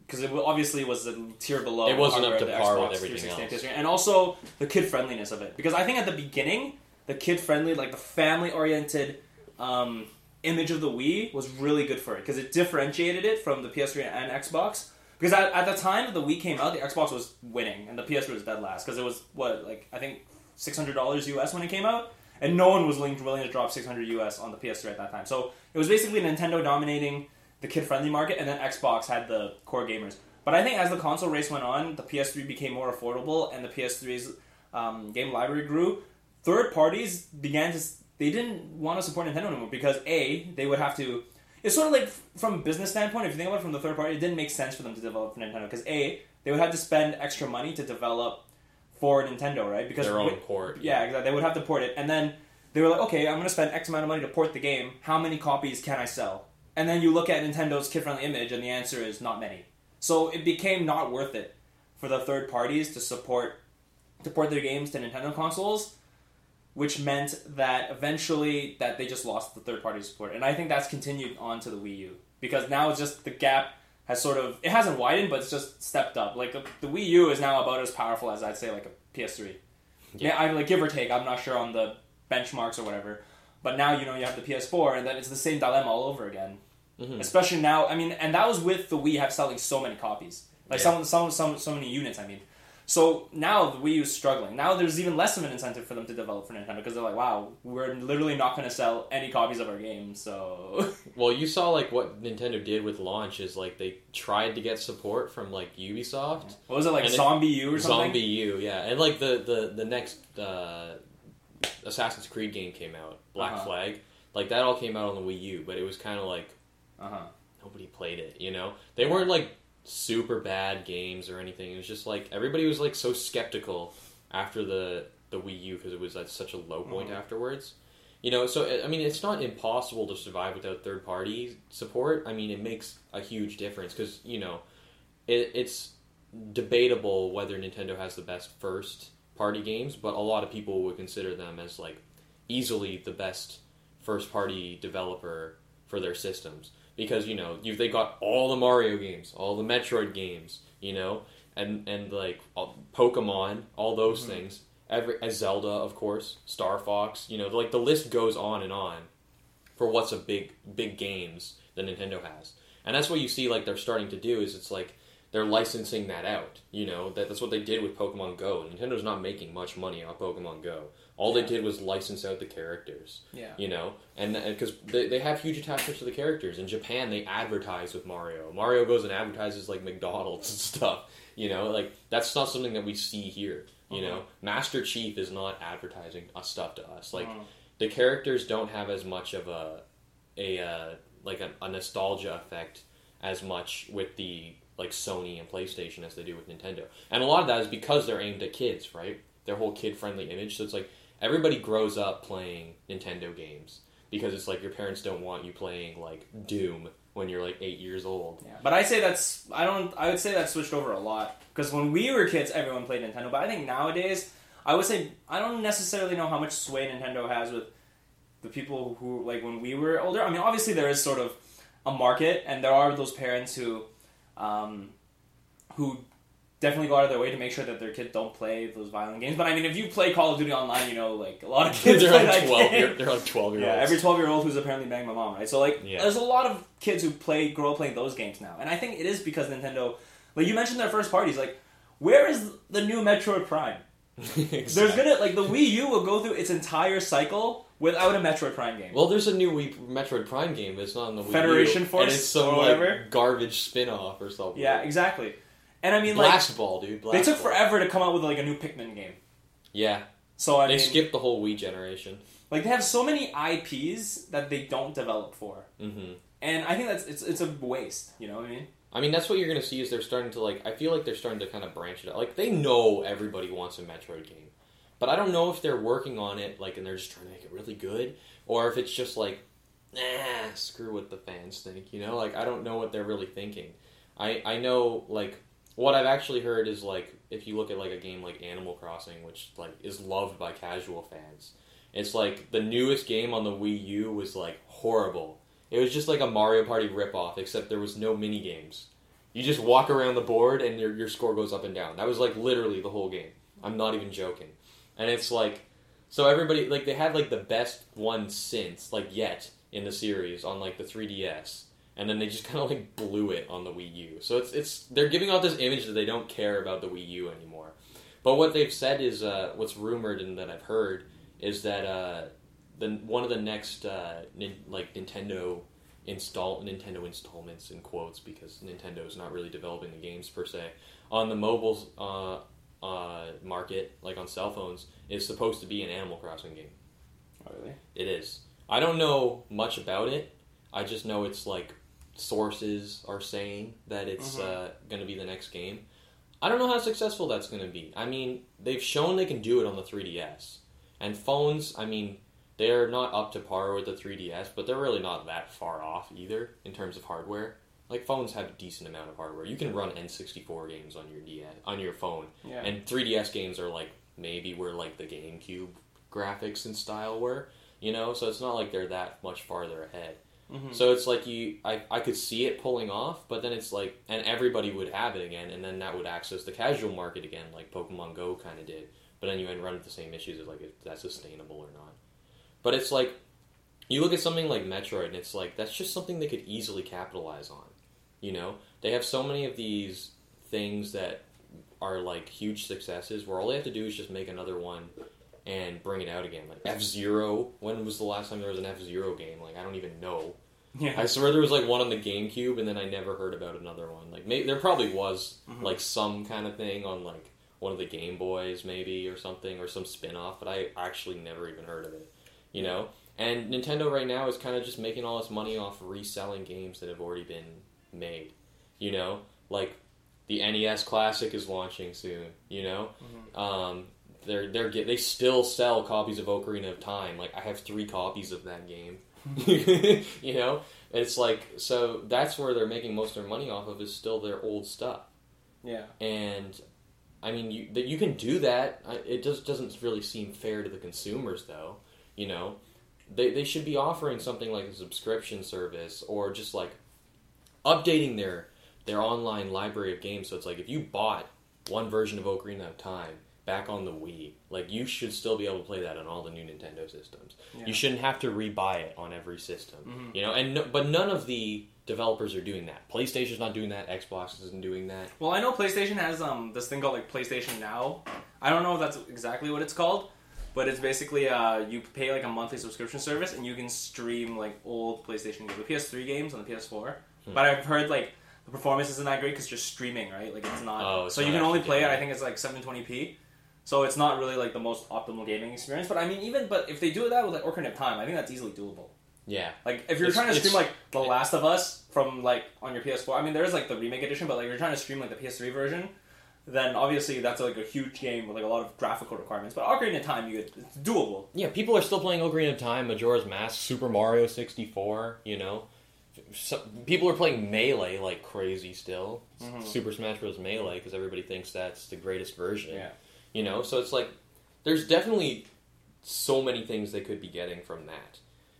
because it obviously was a tier below. It wasn't up to par Xbox with everything else. and also the kid friendliness of it. Because I think at the beginning, the kid friendly, like the family oriented um, image of the Wii was really good for it because it differentiated it from the PS3 and Xbox. Because at, at the time the Wii came out, the Xbox was winning and the PS3 was dead last because it was what like I think six hundred dollars US when it came out, and no one was willing, willing to drop six hundred US on the PS3 at that time. So it was basically Nintendo dominating the kid friendly market, and then Xbox had the core gamers. But I think as the console race went on, the PS3 became more affordable, and the PS3's um, game library grew. Third parties began to they didn't want to support Nintendo anymore because a they would have to. It's sort of like from a business standpoint. If you think about it from the third party, it didn't make sense for them to develop for Nintendo because a they would have to spend extra money to develop for Nintendo, right? Because Their own port. yeah, exactly. They would have to port it, and then they were like, okay, I'm going to spend X amount of money to port the game. How many copies can I sell? And then you look at Nintendo's kid-friendly image, and the answer is not many. So it became not worth it for the third parties to support to port their games to Nintendo consoles, which meant that eventually that they just lost the third party support. And I think that's continued on to the Wii U because now it's just the gap has sort of it hasn't widened, but it's just stepped up. Like the, the Wii U is now about as powerful as I'd say like a PS3. Yeah. Yeah, I like give or take. I'm not sure on the benchmarks or whatever. But now you know you have the PS4, and then it's the same dilemma all over again. Mhm. Especially now, I mean, and that was with the Wii have selling so many copies, like Yeah. some, some, some, so many units. I mean, so now the Wii U is struggling. Now there's even less of an incentive for them to develop for Nintendo because they're like, wow, we're literally not going to sell any copies of our game. So *laughs* Well, you saw like what Nintendo did with launch is like they tried to get support from like Ubisoft, what was it like, And it- ZombiU or something? ZombiU, yeah, and like the the the next uh, Assassin's Creed game came out, Black Uh-huh. Flag, like that all came out on the Wii U, but it was kind of like Uh huh. nobody played it, you know. They weren't like super bad games or anything. It was just like everybody was like so skeptical after the the Wii U because it was at such a low point Mhm. afterwards. You know, so I mean, it's not impossible to survive without third party support. I mean, it makes a huge difference because you know, it, it's debatable whether Nintendo has the best first party games, but a lot of people would consider them as like easily the best first party developer for their systems because you know you they got all the Mario games, all the Metroid games, you know, and and like all, Pokemon, all those Mhm. things. Every as Zelda, of course, Star Fox, you know, like the list goes on and on for what's a big big games that Nintendo has, and that's what you see like they're starting to do is it's like they're licensing that out. You know that that's what they did with Pokemon Go. Nintendo's not making much money on Pokemon Go. All they did was license out the characters. Yeah. You know, and because they, they have huge attachments to the characters. In Japan, they advertise with Mario. Mario goes and advertises like McDonald's *laughs* and stuff. You know, like that's not something that we see here. You know, Master Chief is not advertising uh, stuff to us. Like Mhm. the characters don't have as much of a a uh, like a, a nostalgia effect as much with the like Sony and PlayStation as they do with Nintendo. And a lot of that is because they're aimed at kids, right? Their whole kid friendly image. So it's like everybody grows up playing Nintendo games because it's like your parents don't want you playing like Doom when you're like eight years old. Yeah, but I say that's I don't I would say that switched over a lot because when we were kids, everyone played Nintendo. But I think nowadays, I would say I don't necessarily know how much sway Nintendo has with the people who like when we were older. I mean, obviously there is sort of a market, and there are those parents who, um, who definitely go out of their way to make sure that their kids don't play those violent games. But I mean, if you play Call of Duty online, you know, like a lot of kids they're like that twelve. game. They're like twelve year Yeah, every twelve year old who's apparently banging my mom, right? So like, Yeah. there's a lot of kids who play, grow up playing those games now, and I think it is because Nintendo, like you mentioned, their first parties. Like, where is the new Metroid Prime? *laughs* There's gonna like the Wii U will go through its entire cycle without a Metroid Prime game. Well, there's a new Wii Metroid Prime game, but it's not on the Wii Federation U, Force and it's some or like whatever? garbage spin-off or something. yeah, exactly. And I mean, like, Blast Ball, dude. Blast they took Ball. forever to come out with like a new Pikmin game. Yeah, So I mean they mean, skipped the whole Wii generation. like they have so many IPs that they don't develop for, hmm and I think that's it's it's a waste. You know what I mean? I mean, that's what you're gonna see is they're starting to like. I feel like they're starting to kind of branch it out. Like they know everybody wants a Metroid game, but I don't know if they're working on it like, and they're just trying to make it really good, or if it's just like, nah, screw what the fans think. You know, like I don't know what they're really thinking. I I know like what I've actually heard is like if you look at like a game like Animal Crossing, which like is loved by casual fans, it's like the newest game on the Wii U was like horrible. It was just like a Mario Party ripoff, except there was no mini games. You just walk around the board and your your score goes up and down. That was like literally the whole game. I'm not even joking. And it's like so everybody like they had like the best one since like yet in the series on like the 3DS. And then they just *laughs* kind of like blew it on the Wii U. So it's it's they're giving out this image that they don't care about the Wii U anymore. But what they've said is uh, what's rumored and that I've heard is that uh, the one of the next uh, nin- like Nintendo install Nintendo installments in quotes because Nintendo is not really developing the games per se on the mobile uh, uh, market like on cell phones is supposed to be an Animal Crossing game. Oh, really? It is. I don't know much about it. I just know it's like sources are saying that it's Mhm. uh, going to be the next game. I don't know how successful that's going to be. I mean, they've shown they can do it on the 3DS. And phones, I mean, they're not up to par with the 3DS, but they're really not that far off either in terms of hardware. Like phones have a decent amount of hardware. You can run N64 games on your DS on your phone, Yeah. and 3DS games are like maybe where like the GameCube graphics and style were, you know. So it's not like they're that much farther ahead. Mhm. So it's like you, I, I could see it pulling off, but then it's like, and everybody would have it again, and then that would access the casual market again, like Pokemon Go kind of did. But then you would run into the same issues of like, is that sustainable or not? But it's like, you look at something like Metroid, and it's like that's just something they could easily capitalize on. You know, they have so many of these things that are like huge successes, where all they have to do is just make another one and bring it out again. Like F Zero. When was the last time there was an F Zero game? Like I don't even know. Yeah. I swear there was like one on the GameCube, and then I never heard about another one. Like maybe there probably was Mhm. like some kind of thing on like one of the Game Boys, maybe or something, or some spin off. But I actually never even heard of it. You know. And Nintendo right now is kind of just making all this money off reselling games that have already been made. You know, like the NES Classic is launching soon. You know, um, they're they're get, they still sell copies of Ocarina of Time. Like I have three copies of that game. *laughs* you know, it's like so that's where they're making most of their money off of is still their old stuff. yeah. And I mean, you that you can do that. It just doesn't really seem fair to the consumers, though. You know, they they should be offering something like a subscription service or just like updating their their online library of games. So it's like if you bought one version of Ocarina of Time back on the Wii, like you should still be able to play that on all the new Nintendo systems. Yeah. You shouldn't have to rebuy it on every system. Mhm. You know, and no, but none of the developers are doing that. PlayStation's not doing that. Xbox isn't doing that. Well, I know PlayStation has um this thing called like PlayStation Now. I don't know if that's exactly what it's called, but it's basically uh you pay like a monthly subscription service and you can stream like old PlayStation games, the PS3 games on the PS4. Hmm. But I've heard like the performance isn't that great because you're streaming, right? Like it's not. Oh, it's so you can only play it. I think it's like 720p. So it's not really like the most optimal gaming experience. But I mean, even but if they do that with like Ocarina of Time, I think that's easily doable. Yeah. Like if you're It's- trying to stream like The Last of Us from like on your PS4, I mean there is like the remake edition, but like you're trying to stream like the PS3 version, then obviously that's like a huge game with like a lot of graphical requirements. But Ocarina of Time, you get, it's doable. Yeah, people are still playing Ocarina of Time, Majora's Mask, Super Mario 64, you know. So, people are playing Melee like crazy still. Mhm. Super Smash Bros. Melee because everybody thinks that's the greatest version. Yeah. You know, so it's like there's definitely so many things they could be getting from that.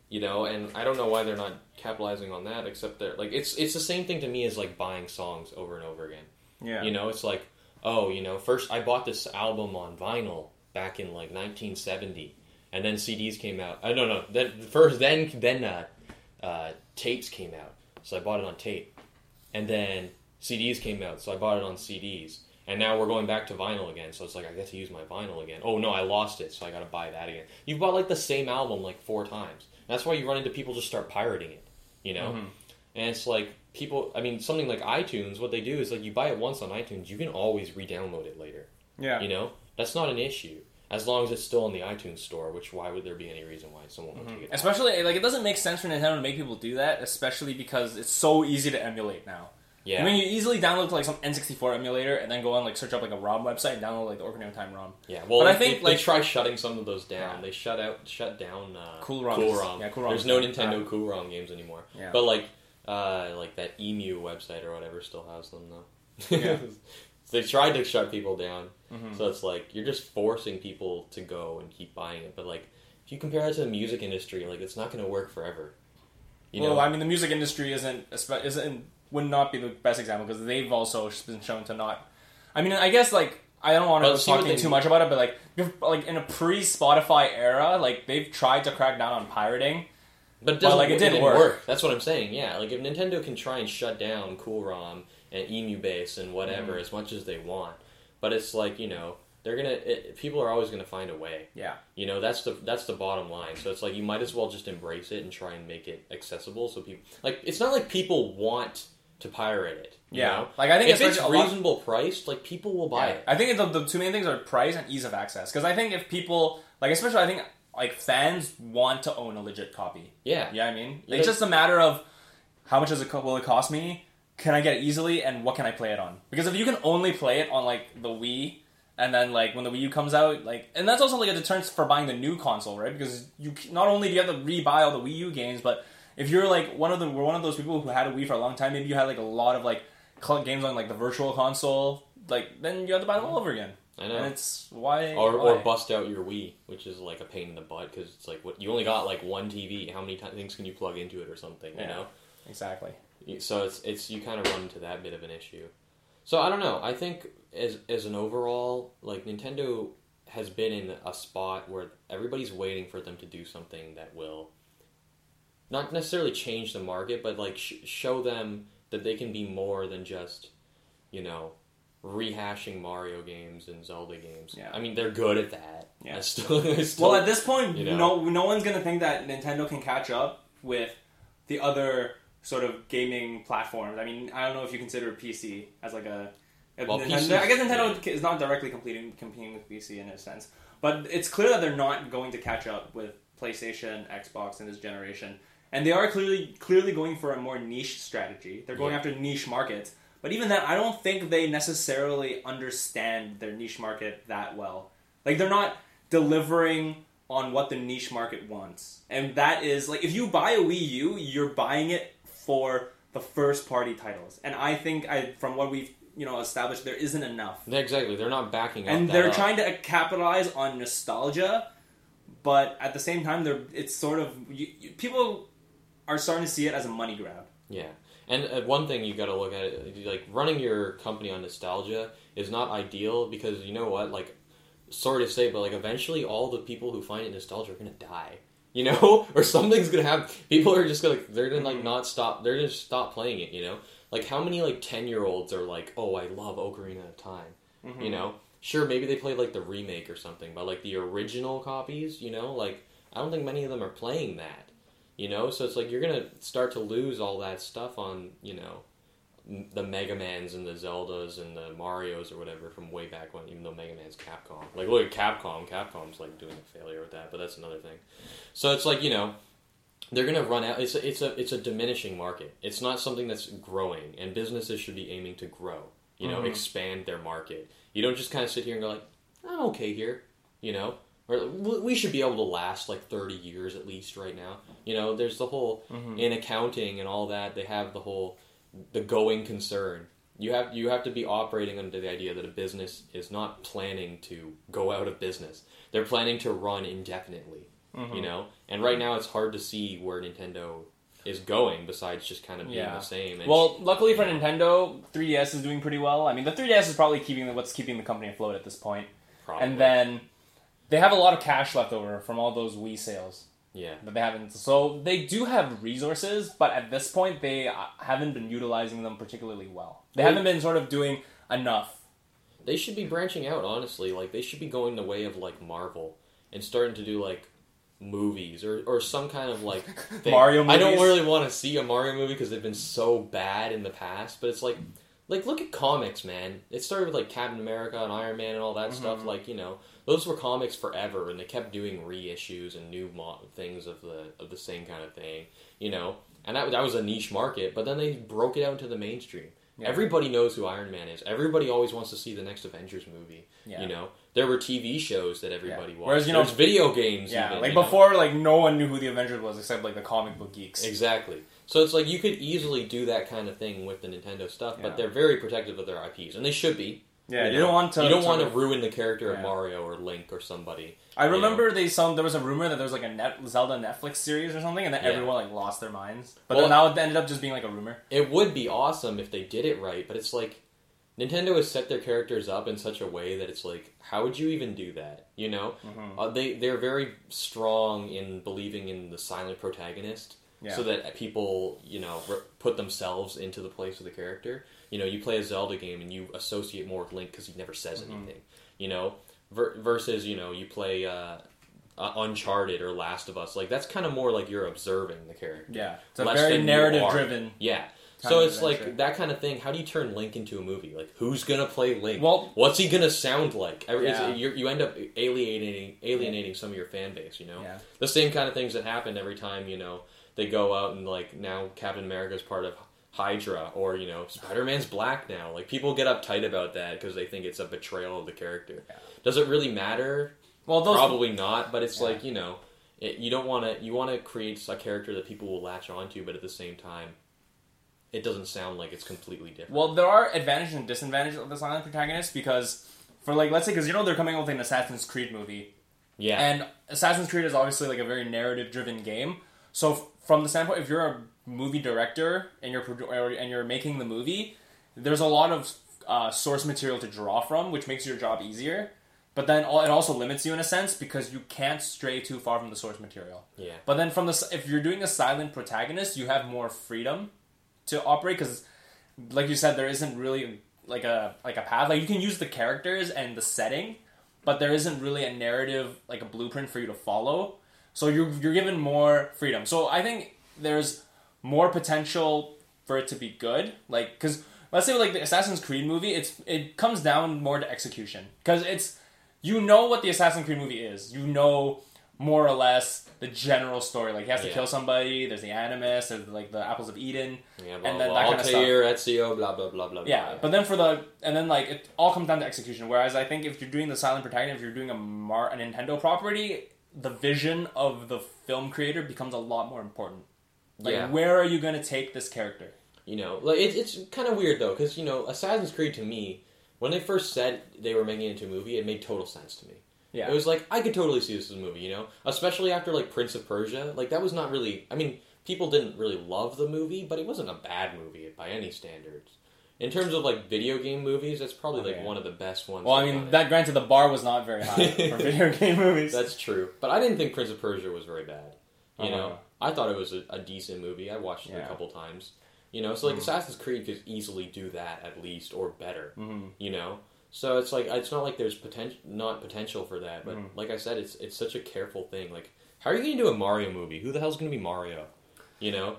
You know, and I don't know why they're not capitalizing on that except they're like it's it's the same thing to me as like buying songs over and over again. Yeah. You know, it's like, oh, you know, first I bought this album on vinyl back in like 1970, and then CDs came out. I don't know. Then first, then then uh, uh, tapes came out, so I bought it on tape, and then CDs came out, so I bought it on CDs, and now we're going back to vinyl again. So it's like I get to use my vinyl again. Oh no, I lost it, so I got to buy that again. You've bought like the same album like four times. That's why you run into people just start pirating it. You know. Mhm. And it's like people. I mean, something like iTunes. What they do is like you buy it once on iTunes, you can always re-download it later. Yeah. You know, that's not an issue as long as it's still in the iTunes store. Which why would there be any reason why someone would take it? Especially like it doesn't make sense for Nintendo to make people do that, especially because it's so easy to emulate now. Yeah, I mean, you easily download like some N64 emulator and then go on like search up like a ROM website and download like the of Time ROM. yeah. Well, but I think, they, like- they try shutting some of those down. Yeah. They shut out, shut down uh, Cool ROMs. Cool ROM. Yeah, Cool ROM. There's no Yeah. Nintendo Cool ROM games anymore. Yeah. But like, uh, like that Emu website or whatever still has them though. Yeah. *laughs* they tried to shut people down. Mm-hmm. So it's like you're just forcing people to go and keep buying it. But like, if you compare it to the music industry, like it's not going to work forever. You well, know, I mean, the music industry isn't isn't would not be the best example because they've also been shown to not. I mean, I guess like I don't want to talk too do. much about it, but like like in a pre Spotify era, like they've tried to crack down on pirating. but, it but, like, it didn't work. work. That's what I'm saying. Yeah, like if Nintendo can try and shut down Cool ROM and Emu Base and whatever Mm-hmm. as much as they want, but it's like you know they're gonna it, people are always gonna find a way. Yeah, You know that's the that's the bottom line. So it's like you might as well just embrace it and try and make it accessible. So people like it's not like people want to pirate it. You yeah. know? Like I think if it's a lot- reasonable priced, like people will buy Yeah. it. I think the, the two main things are price and ease of access. Because I think if people like, especially I think like fans want to own a legit copy. Yeah. Yeah, I mean, Yeah. it's just a matter of how much does it co- will it cost me? Can I get it easily, and what can I play it on? Because if you can only play it on like the Wii, and then like when the Wii U comes out, like, and that's also like a deterrent for buying the new console, right? Because you not only do you have to rebuy all the Wii U games, but if you're like one of the one of those people who had a Wii for a long time, maybe you had like a lot of like games on like the Virtual Console, like then you have to buy them all over again. I know. And it's why or, or bust out your Wii, which is like a pain in the butt because it's like what you only got like one TV. How many ti things can you plug into it or something? You know. exactly. So it's it's you kind of run into that bit of an issue. So I don't know. I think as as an overall, like Nintendo has been in a spot where everybody's waiting for them to do something that will not necessarily change the market, but like sh- show them that they can be more than just you know rehashing Mario games and Zelda games. Yeah. I mean they're good at that. Yeah. I still, *laughs* I still Well, at this point, you know. no no one's gonna think that Nintendo can catch up with the other sort of gaming platforms. I mean, I don't know if you consider PC as like a. Well, Nintendo, I guess Nintendo is not directly competing competing with PC in a sense, but it's clear that they're not going to catch up with PlayStation, Xbox in this generation, and they are clearly clearly going for a more niche strategy. They're going Yeah. after niche markets, but even then, I don't think they necessarily understand their niche market that well. Like they're not delivering on what the niche market wants. And that is like if you buy a Wii U, you're buying it for the first party titles. And I think I from what we've, you know, established there isn't enough. Exactly. They're not backing up. And they're up. trying to capitalize on nostalgia, but at the same time they're it's sort of you, you, people are starting to see it as a money grab. Yeah, and uh, one thing you got to look at it like running your company on nostalgia is not ideal because you know what, like, sorry to say, but like eventually all the people who find it nostalgia are gonna die. you know, *laughs* or something's gonna happen. People are just gonna they're gonna like Mhm. not stop. They're gonna stop playing it. You know, like how many like ten year olds are like, oh, I love Ocarina of Time. Mhm. You know, sure maybe they played like the remake or something, but like the original copies, you know, like I don't think many of them are playing that. You know, so it's like you're gonna start to lose all that stuff on you know the Mega Mans and the Zeldas and the Mario's or whatever from way back when. Even though Mega Man's Capcom, like look at Capcom. Capcom's like doing a failure with that, but that's another thing. So it's like you know they're gonna run out. It's a, it's a it's a diminishing market. It's not something that's growing, and businesses should be aiming to grow. You know, Mhm. expand their market. You don't just kind of sit here and go like, I'm okay here. You know, or "We- should be able to last like 30 years at least right now. You know, there's the whole Mhm. in accounting and all that. They have the whole the going concern. You have you have to be operating under the idea that a business is not planning to go out of business. They're planning to run indefinitely Mhm. you know and right now it's hard to see where nintendo is going besides just kind of being Yeah. the same and Well, luckily for Nintendo, 3DS is doing pretty well. I mean, the 3DS is probably keeping the, what's keeping the company afloat at this point. probably. And then they have a lot of cash left over from all those Wii sales yeah that they haven't. So they do have resources, but at this point, they uh, haven't been utilizing them particularly well. They haven't been sort of doing enough. they should be branching out honestly like they should be going the way of like marvel and starting to do like movies or, or some kind of like. *laughs* Mario i don't really want to see a mario movie because they've been so bad in the past but it's like like look at comics man it started with like captain america and iron man and all that stuff Mm-hmm. like you know those were comics forever and they kept doing reissues and new mo- things of the of the same kind of thing you know and that, that was a niche market but then they broke it out into the mainstream Yeah. everybody knows who iron man is everybody always wants to see the next avengers movie Yeah. you know there were tv shows that everybody Yeah. watched Whereas, you know- there's video games Yeah, even, like you know? before, like no one knew who the Avengers was except like the comic book geeks. Exactly. So it's like you could easily do that kind of thing with the Nintendo stuff, Yeah. but they're very protective of their IPs, and they should be. Yeah, you know? don't want to. you don't want to ruin the character of Mario or Link or somebody. I remember they some there was a rumor that there was like a net, Zelda Netflix series or something, and then Yeah. everyone like lost their minds. But Well- then now it ended up just being like a rumor. It would be awesome if they did it right, but it's like Nintendo has set their characters up in such a way that it's like, how would you even do that? You know, Mhm. uh, they they're very strong in believing in the silent protagonist, Yeah. so that people you know re- put themselves into the place of the character. You know, you play a Zelda game and you associate more with Link because he never says Mhm. anything. You know, ver- versus you know you play uh, uh, Uncharted or Last of Us. Like that's kind of more like you're observing the character. Yeah, it's a very narrative-driven. Yeah. So it's like that kind of thing. How do you turn Link into a movie? Like, who's gonna play Link? Well- what's he gonna sound like? Yeah. you end up alienating alienating some of your fan base. You know, Yeah. the same kind of things that happen every time you know they go out and like now Captain America's part of Hydra or you know Spider Man's black now. Like people get uptight about that because they think it's a betrayal of the character. Yeah. Does it really matter? Well, those Probably not. But it's Yeah. like you know. It, you don't want to. You want to create a character that people will latch onto, but at the same time, it doesn't sound like it's completely different. Well, there are advantages and disadvantages of the silent protagonist because, for like, let's say, because you know they're coming out with an Assassin's Creed movie, yeah, and Assassin's Creed is obviously like a very narrative-driven game. So, from the standpoint, if you're a movie director and you're produ- and you're making the movie, there's a lot of uh, source material to draw from, which makes your job easier. But then it also limits you in a sense because you can't stray too far from the source material. yeah, But then from the if you're doing a silent protagonist, you have more freedom to operate because, like you said, there isn't really like a like a path. Like you can use the characters and the setting, but there isn't really a narrative like a blueprint for you to follow. So you're you're given more freedom. So I think there's more potential for it to be good. Like because let's say like the Assassin's Creed movie, it's it comes down more to execution because it's you know what the Assassin's Creed movie is. You know more or less the general story. Like he has to Yeah. kill somebody. There's the Animus. There's like the Apples of Eden. yeah. Blah, and then blah, that kind of Altair, Ezio, blah blah blah blah. Yeah, blah. but then for the and then like it all comes down to execution. Whereas I think if you're doing the silent protagonist, if you're doing a Mar a Nintendo property, the vision of the film creator becomes a lot more important. Like Yeah. where are you going to take this character? you know, like it, it's kind of weird though, because you know, Assassin's Creed to me, when they first said they were making it into a movie, it made total sense to me. Yeah. It was like I could totally see this as a movie, you know, especially after like Prince of Persia. Like that was not really. I mean, people didn't really love the movie, but it wasn't a bad movie by any standards. In terms of like video game movies, that's probably like Okay. one of the best ones. well, I mean that granted the bar was not very high *laughs* for video game movies. that's true. But I didn't think Prince of Persia was very bad. You Uh-huh. know, I thought it was a, a decent movie. I watched it Yeah. a couple times. You know, so like Mhm. Assassin's Creed could easily do that at least or better. Mm-hmm. You know, so it's like it's not like there's potential, not potential for that. But Mhm. like I said, it's it's such a careful thing. Like, how are you going to do a Mario movie? Who the hell's going to be Mario? You know,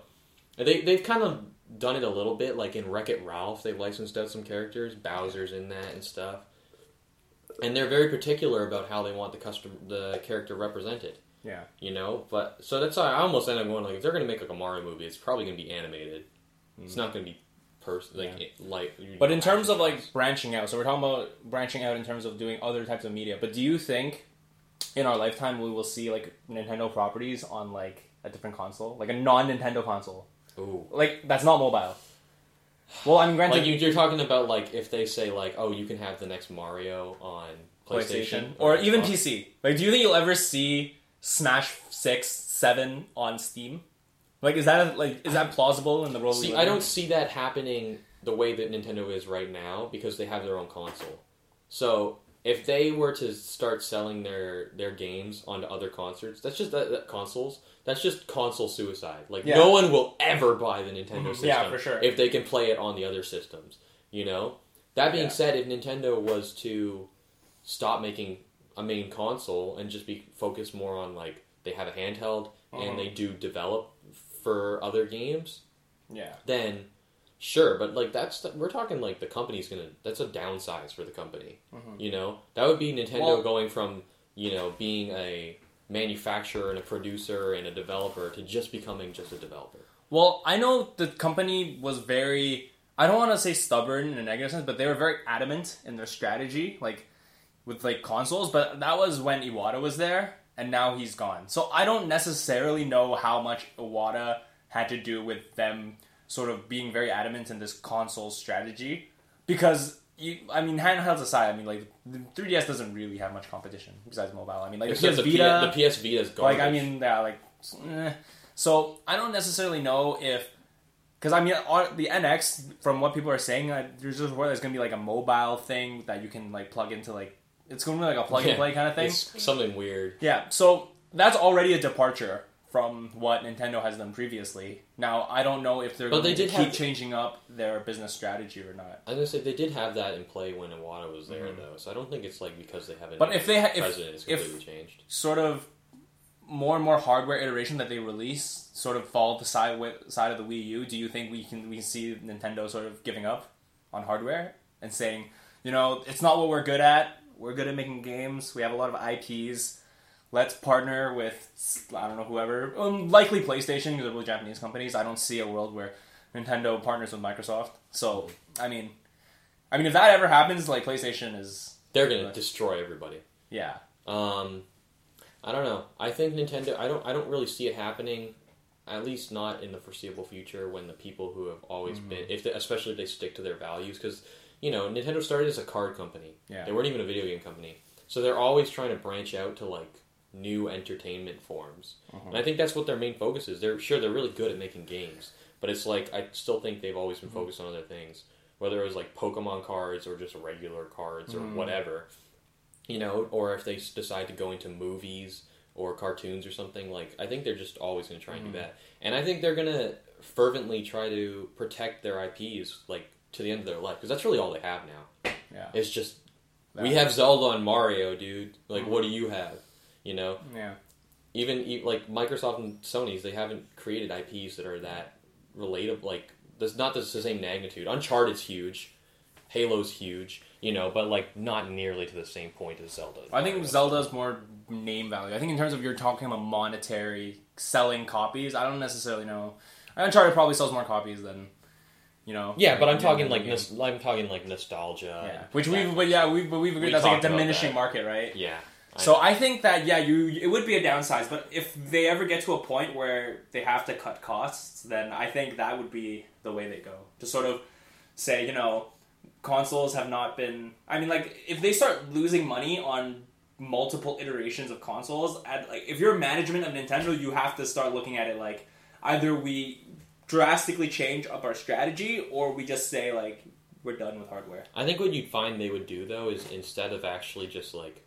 they they've kind of done it a little bit. Like in Wreck It Ralph, they've licensed out some characters. Bowser's in that and stuff. And they're very particular about how they want the custom the character represented. Yeah. You know, but so that's why I almost end up going like if they're going to make like a Mario movie, it's probably going to be animated. It's mm-hmm. not going to be person like Yeah. like. But in terms of like branching out, so we're talking about branching out in terms of doing other types of media. But do you think in our lifetime we will see like Nintendo properties on like a different console, like a non-Nintendo console, Ooh. like that's not mobile? Well, I mean, granted, Like you, you're talking about like if they say like, oh, you can have the next Mario on PlayStation, PlayStation or even Xbox. PC. Like, do you think you'll ever see Smash Six, Seven on Steam? Like, is that like is that plausible in the world? See, I don't see that happening the way that Nintendo is right now because they have their own console. So if they were to start selling their their games onto other concerts, that's just that, that consoles. That's just console suicide. Like Yeah. no one will ever buy the Nintendo Mhm. system. Yeah, for sure. If they can play it on the other systems, you know. That being Yeah. said, if Nintendo was to stop making a main console and just be focused more on like they have a handheld Uh-huh. and they do develop for other games, Yeah. then sure but like that's the, we're talking like the company's gonna that's a downsize for the company Mhm. you know that would be nintendo Well- going from you know being a manufacturer and a producer and a developer to just becoming just a developer Well, I know the company was very. I don't want to say stubborn in a negative sense, but they were very adamant in their strategy, like with like consoles. But that was when Iwata was there, and now he's gone. So I don't necessarily know how much Iwata had to do with them sort of being very adamant in this console strategy, because. You, I mean, handhelds aside, I mean, like the 3DS doesn't really have much competition besides mobile. I mean, like the PS the, Vita, P- the ps vita is garbage like I mean, yeah, like eh. so I don't necessarily know if because I mean on the NX from what people are saying, uh, there's just where there's gonna be like a mobile thing that you can like plug into like it's gonna be like a plug and Yeah, play kind of thing. something weird Yeah, so that's already a departure from what Nintendo has done previously. Now I don't know if they're But going they to keep have- changing up their business strategy or not. i was gonna say they did have that in play when Iwata was there Mhm. though so i don't think it's like because they haven't. But if they ha- if- president it's if- changed Sort of more and more hardware iteration that they release sort of fall the side side of the Wii U. Do you think we can we can see Nintendo sort of giving up on hardware and saying, you know, it's not what we're good at. We're good at making games. We have a lot of IPs. Let's partner with I don't know whoever, um, likely PlayStation because they're both Japanese companies. I don't see a world where Nintendo partners with Microsoft. So I mean, I mean if that ever happens, like PlayStation is they're gonna Right. destroy everybody yeah Um, I don't know. I think Nintendo. I don't. I don't really see it happening. At least not in the foreseeable future. When the people who have always Mm-hmm. been, if they, especially if they stick to their values, because you know Nintendo started as a card company. Yeah. They weren't even a video game company, so they're always trying to branch out to like new entertainment forms. Uh-huh. And I think that's what their main focus is. They're sure they're really good at making games, but it's like I still think they've always been Mm-hmm. focused on other things, whether it was like Pokemon cards or just regular cards or Mhm. whatever you know, or if they decide to go into movies or cartoons or something, like I think they're just always going to try and Mhm. do that. And I think they're going to fervently try to protect their IPs like to the end of their life because that's really all they have now. yeah It's just we That- have Zelda and Mario, dude. Like Mhm. what do you have? You know, yeah even like Microsoft and Sony's, they haven't created IPs that are that relatable. Like there's not the same magnitude. Uncharted's huge, Halo's huge, you know, but like not nearly to the same point as Zelda. I think. Zelda's more name value. I think in terms of you're talking about monetary selling copies, I don't necessarily know. Uncharted probably sells more copies than you know. Yeah, but I'm talking like nos- I'm talking like nostalgia. yeah, which we've but yeah stuff. we but we've agreed We that's like a diminishing that. market, right? yeah. So. I think that yeah, you it would be a downside, but if they ever get to a point where they have to cut costs, then I think that would be the way they go. To sort of say, you know, consoles have not been. I mean, like if they start losing money on multiple iterations of consoles, at like if you're management of Nintendo, you have to start looking at it like either we drastically change up our strategy or we just say like we're done with hardware. I think what you'd find they would do though is instead of actually just like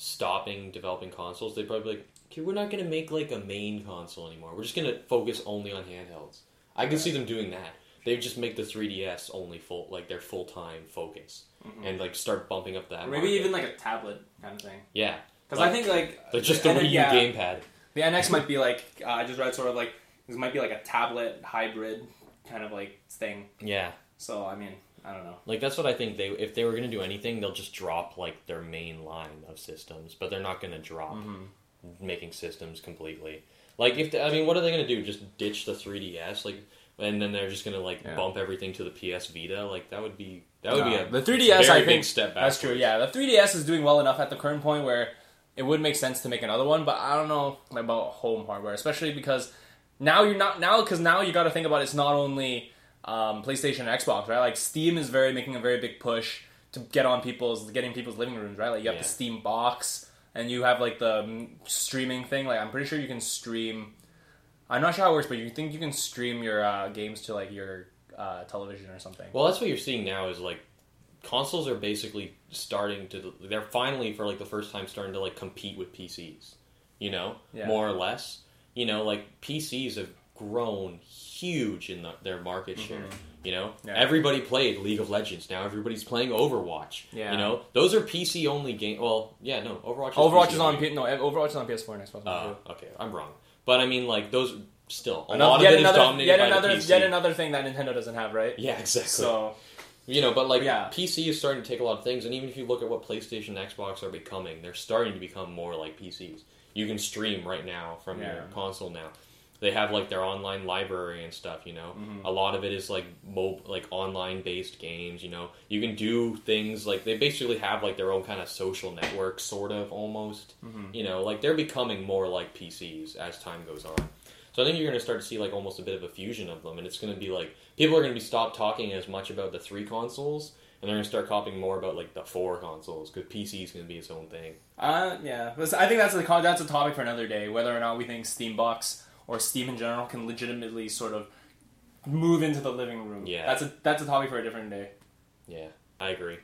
stopping developing consoles, they'd probably be like, okay, we're not gonna make like a main console anymore. We're just gonna focus only on handhelds. I can see them doing that. They just make the 3DS only full, like their full time focus, and like start bumping up that. Or maybe market. even like a tablet kind of thing. yeah, Because I think like like just the Wii U yeah, gamepad. The NX might be like uh, I just read sort of like this might be like a tablet hybrid kind of like thing. Yeah, So I mean I don't know. like that's what I think. They if they were gonna do anything, they'll just drop like their main line of systems, but they're not gonna drop Mm-hmm. making systems completely. Like if they, I mean, what are they gonna do? Just ditch the 3DS? Like, and then they're just gonna like Yeah. bump everything to the PS Vita? Like that would be that would No, be a the 3DS. very I big think step back. that's true. Yeah, the 3DS is doing well enough at the current point where it would make sense to make another one, but I don't know about home hardware, especially because now you're not now because now you got to think about it's not only um, PlayStation and Xbox, right? Like Steam is very making a very big push to get on people's getting people's living rooms, right? Like you have Yeah. the Steam box and you have like the mm, streaming thing. Like I'm pretty sure you can stream. I'm not sure how it works, but you think you can stream your uh, games to like your uh, television or something. Well, that's what you're seeing now. Is like consoles are basically starting to. They're finally for like the first time starting to like compete with PCs. You know, Yeah. more or less. You know, like PCs have grown huge in the, their market share. You know, Mm-hmm. Yeah. everybody played League of Legends. Now everybody's playing Overwatch. Yeah. You know, those are PC only game. Well, yeah, no, Overwatch. Is Overwatch PC is on. P- no Overwatch is on PS4 and Xbox Oh, too. okay, I'm wrong. But I mean, like those still a Another- lot of yet it is another, dominated yet by another, the PC. yet another thing that Nintendo doesn't have, right? Yeah, exactly. So You know, but like Yeah. PC is starting to take a lot of things, and even if you look at what PlayStation, and Xbox are becoming, they're starting to become more like PCs. You can stream right now from Yeah. your console now. They have like their online library and stuff. You know, Mm-hmm. a lot of it is like mob like online based games. You know, you can do things like they basically have like their own kind of social network, sort of almost. Mm-hmm. You know, like they're becoming more like PCs as time goes on. So I think you're going to start to see like almost a bit of a fusion of them, and it's going to be like people are going to be stopped talking as much about the three consoles, and they're going to start copying more about like the four consoles because PC is going to be its own thing. uh, yeah, I think that's a that's a topic for another day. Whether or not we think Steambox or Steam in general can legitimately sort of move into the living room. Yeah. that's a that's a topic for a different day. Yeah, I agree.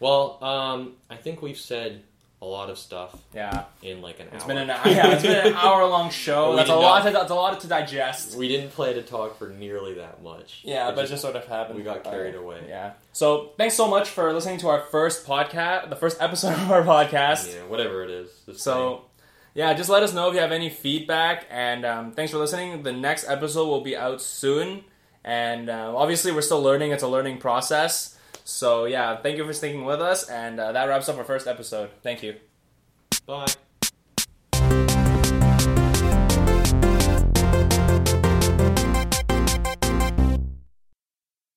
Well, um, I think we've said a lot of stuff Yeah, in like an it's hour. been an *laughs* yeah, it's been an *laughs* hour long show. That's a did lot. To, that's a lot to digest. we didn't plan to talk for nearly that much. Yeah, It but it just sort of happened. we got carried away. Yeah. So thanks so much for listening to our first podcast, the first episode *laughs* of our podcast. yeah, whatever it is. So, yeah, just let us know if you have any feedback. And um, thanks for listening. The next episode will be out soon. And uh, obviously, we're still learning. It's a learning process. So, yeah, thank you for sticking with us. And uh, that wraps up our first episode. Thank you. bye.